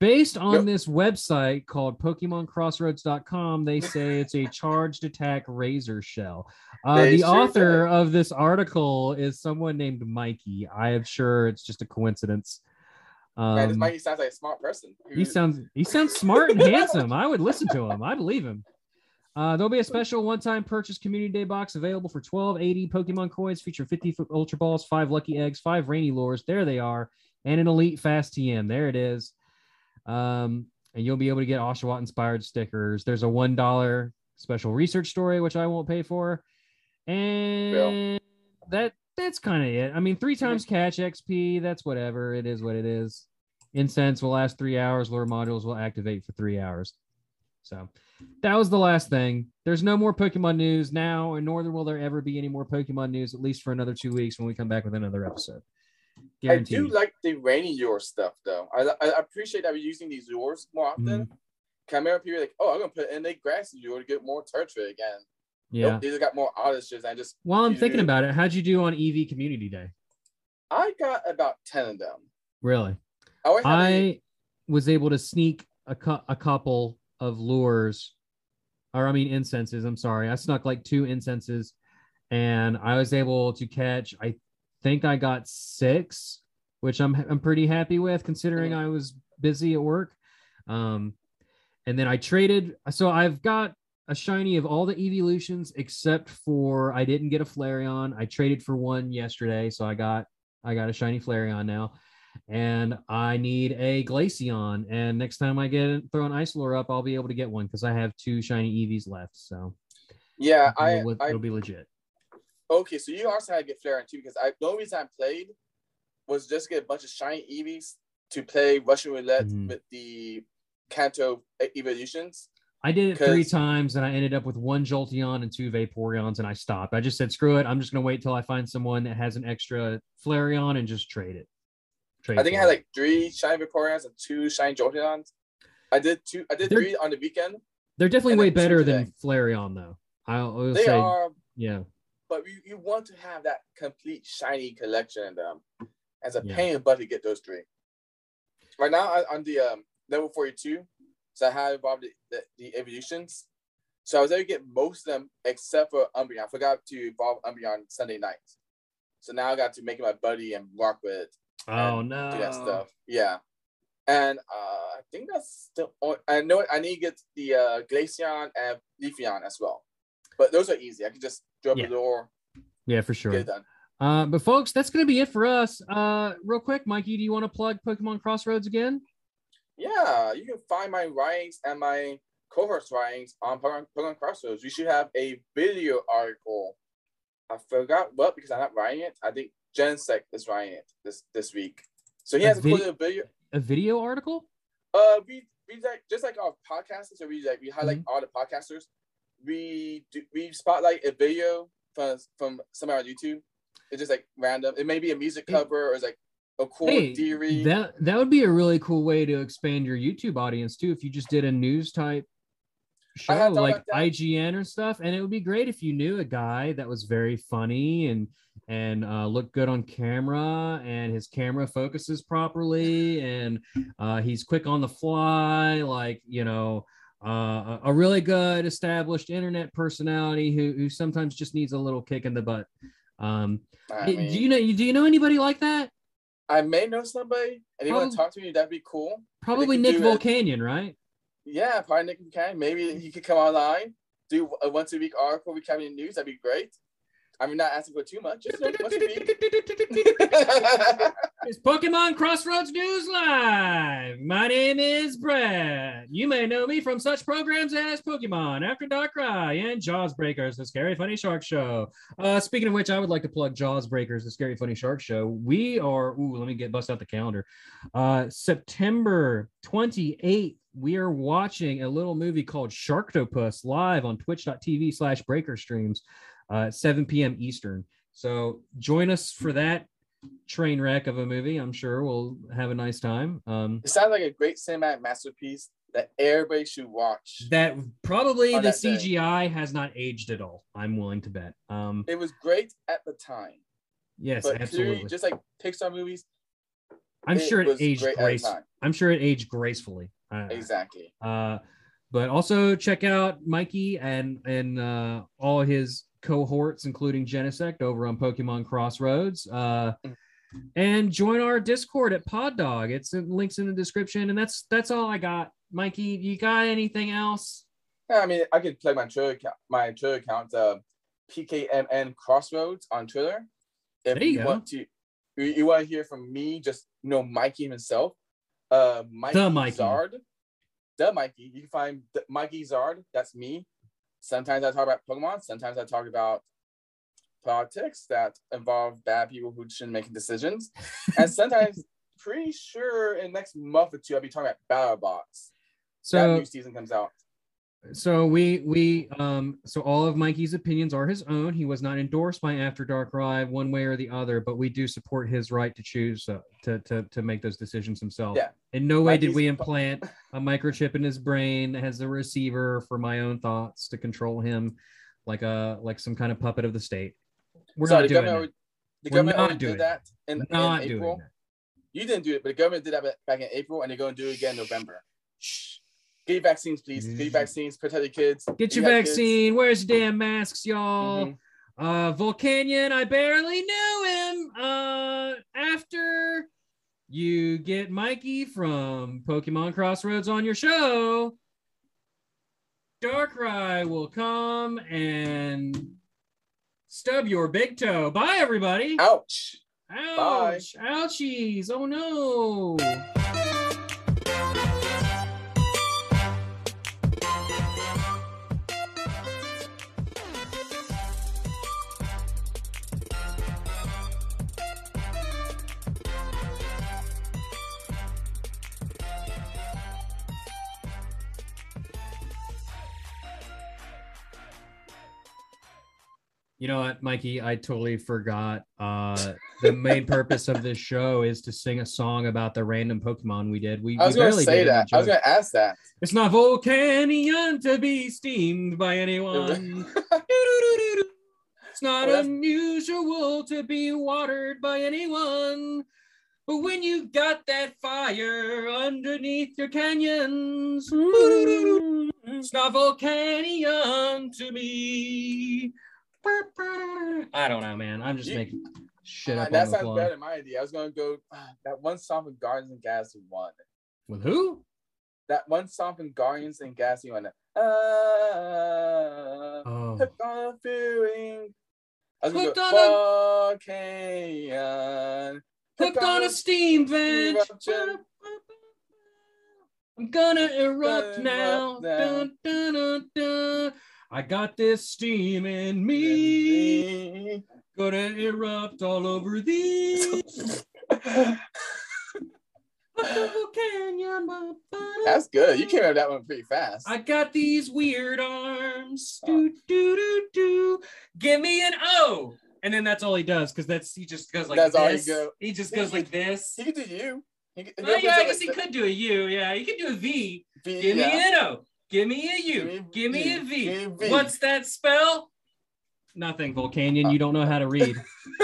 Based on this website called PokemonCrossroads.com, they say it's a charged attack razor shell. Uh, the author of this article is someone named Mikey. I am sure it's just a coincidence. Man, this Um, Mikey sounds like a smart person. he sounds he sounds smart and handsome. I would listen to him. I believe him. Uh, there'll be a special one-time purchase community day box available for 1280 Pokemon coins featuring 50 Ultra Balls, five Lucky Eggs, five Rainy Lures. There they are, and an Elite Fast TM. There it is. Um, and you'll be able to get Oshawott inspired stickers. There's a one dollar special research story which I won't pay for, and that that's kind of it. I mean, three times catch XP. That's whatever. It is what it is. Incense will last three hours. Lure modules will activate for three hours. So that was the last thing. There's no more Pokemon news now, and nor will there ever be any more Pokemon news, at least for another two weeks when we come back with another episode. I do like the rainy your stuff though. I, I appreciate that we're using these lures more often. Mhm. I remember people like, oh, I'm gonna put in a grassy lure to get more turtle again. Yeah. Nope, these got more outages. I just While I'm thinking do- about it, how'd you do on Eevee Community Day? I got about ten of them. Really? I always had a- I was able to sneak a, cou- a couple of lures, or I mean incenses. I'm sorry, I snuck like two incenses, and I was able to catch. I think I got six, which I'm I'm pretty happy with considering I was busy at work. Um, and then I traded. So I've got a shiny of all the evolutions except for I didn't get a Flareon. I traded for one yesterday, so I got I got a shiny Flareon now and I need a Glaceon. And next time I get throw an Isolore up, I'll be able to get one because I have two shiny Eevees left. So yeah, I, it'll, I it'll be legit. okay. So you also had to get Flare too because I the only reason I played was just to get a bunch of shiny Eevees to play Russian roulette Mhm. with the Kanto evolutions. I did it three times and I ended up with one Jolteon and two Vaporeons and I stopped. I just said, screw it. I'm just going to wait till I find someone that has an extra Flareon and just trade it. Trade I think I had it. like three shiny Vaporeons and two shiny Jolteons. I did two. I did They're- three on the weekend. They're definitely way better than. Flareon, though. I'll, I'll They say, are, yeah. but you, you want to have that complete shiny collection in them. As a Yeah. pain in the butt to get those three. Right now I, on the um, level 42, so I had evolved the, the, the evolutions. So I was able to get most of them except for Umbreon. I forgot to evolve Umbreon Sunday night. So now I got to make it my buddy and rock with it. Oh, no. do that stuff. Yeah. And uh, I think that's the only, I know I need to get the uh, Glaceon and Leafeon as well. But those are easy. I can just drop Yeah. the door, Yeah, for sure. get it done. Uh, but folks, that's gonna be it for us. Uh, real quick, Mikey, do you want to plug Pokemon Crossroads again? Yeah, you can find my writings and my cohorts writings on Pokemon, Crossroads. We should have a video article. I forgot what because I'm not writing it. I think Genesect is writing it this this week. So he A has vid- included a video. A video article? Uh, we we like just like our podcasters. So we like we highlight Mm-hmm. all the podcasters. We do we spotlight a video from from somewhere on YouTube. It's just like random. It may be a music cover or it's like Hey, theory. that that would be a really cool way to expand your YouTube audience too. If you just did a news type show like. IGN or stuff, and it would be great if you knew a guy that was very funny and and uh, looked good on camera, and his camera focuses properly, and uh, he's quick on the fly, like you know. uh, a really good established internet personality who who sometimes just needs a little kick in the butt. Um, I, do you know do you know anybody like that? I may know somebody, and you want to talk to me, that'd be cool. Probably Nick it. Volcanion, right? Yeah, probably Nick McCann. Maybe he could come online, do a once a week article recapping news. That'd be great. I mean, not asking for too much. Just. It's Pokemon Crossroads News Live. My name is Brad. You may know me from such programs as Pokemon, After Darkrai, and Jaws Breakers, the Scary Funny Shark Show. Uh, speaking of which, I would like to plug Jaws Breakers, the Scary Funny Shark Show. We are, ooh, let me get bust out the calendar. Uh, September 28th, we are watching a little movie called Sharktopus live on twitch.tv slash breaker streams uh, 7 p.m. Eastern. So join us for that train wreck of a movie. I'm sure we'll have a nice time. Um, it sounds like a great cinematic masterpiece that everybody should watch. that probably the that day. CGI has not aged at all. I'm willing to bet. Um, It was great at the time, yes, but absolutely. clearly, just like Pixar movies, I'm sure it aged grace. at the time. I'm sure it aged gracefully. Uh, Exactly. Uh, but also check out Mikey and and uh, all his cohorts, including Genesect, over on Pokemon Crossroads. Uh, and join our Discord at Pod Dog. It's in, links in the description, and that's that's all I got. Mikey, you got anything else? Yeah, I mean, I could play my Twitter account, my Twitter account, uh, PKMN Crossroads on Twitter. If There you you want to, you, you want to hear from me, just you know Mikey himself, uh, Mikey, The Mikey. Zard, the Mikey. You can find the Mikey Zard. That's me. Sometimes I talk about Pokemon. Sometimes I talk about politics that involve bad people who shouldn't make decisions, and sometimes, pretty sure in next month or two, I'll be talking about BattleBots. that So that new season comes out. So we we um so all of Mikey's opinions are his own. He was not endorsed by After Darkrai one way or the other, but we do support his right to choose uh, to to to make those decisions himself. Yeah. In no way did we implant a microchip in his brain that has a receiver for my own thoughts to control him like a like some kind of puppet of the state. We're Sorry, not the doing government, that. the We're government not doing did that in, in April. doing that. You didn't do it, but the government did that back in April, and they're going to do it again in November. Shh. Get your vaccines, please. Get your vaccines. Protect your kids. Get If your you have kids- vaccine. Where's your damn masks, y'all? Mhm. Uh, Volcanion, I barely knew him. Uh, after you get Mikey from Pokemon Crossroads on your show, Darkrai will come and stub your big toe. Bye, everybody. Ouch. Ouch. Ouchies. Oh, no. You know what, Mikey? I totally forgot. Uh, the main purpose of this show is to sing a song about the random Pokemon we did. We, I was going to say that. I was going to ask that. It's not Volcanion to be steamed by anyone. It's not Well, unusual to be watered by anyone. But when you got that fire underneath your canyons, it's not Volcanion to me. I don't know, man. I'm just You- making shit Uh, up that on the sounds better than my idea. I was going to go ah, that one song from Guardians and Galaxy 1. With who? That one song from Guardians and Galaxy 1. Ah, Oh, hooked on a feeling. I was Hooked on to go, Volcanion. hooked on a steam vent. I'm gonna erupt Gonna now. erupt now. Dun, dun, dun, dun. I got this steam in me. Gonna erupt all over thee. That's good. You came out of that one pretty fast. I got these weird arms. Oh. Do do do do. Give me an O. And then that's all he does because that's he just goes like That's all he this. go- He just goes like this. He could do you. He could, Oh, yeah, I guess he could do a U. Yeah, he could do a V. Be, Give me an O. Give me a U. Give me- Give me a give V. me a V. What's that spell? Nothing, Volcanion. You don't know how to read.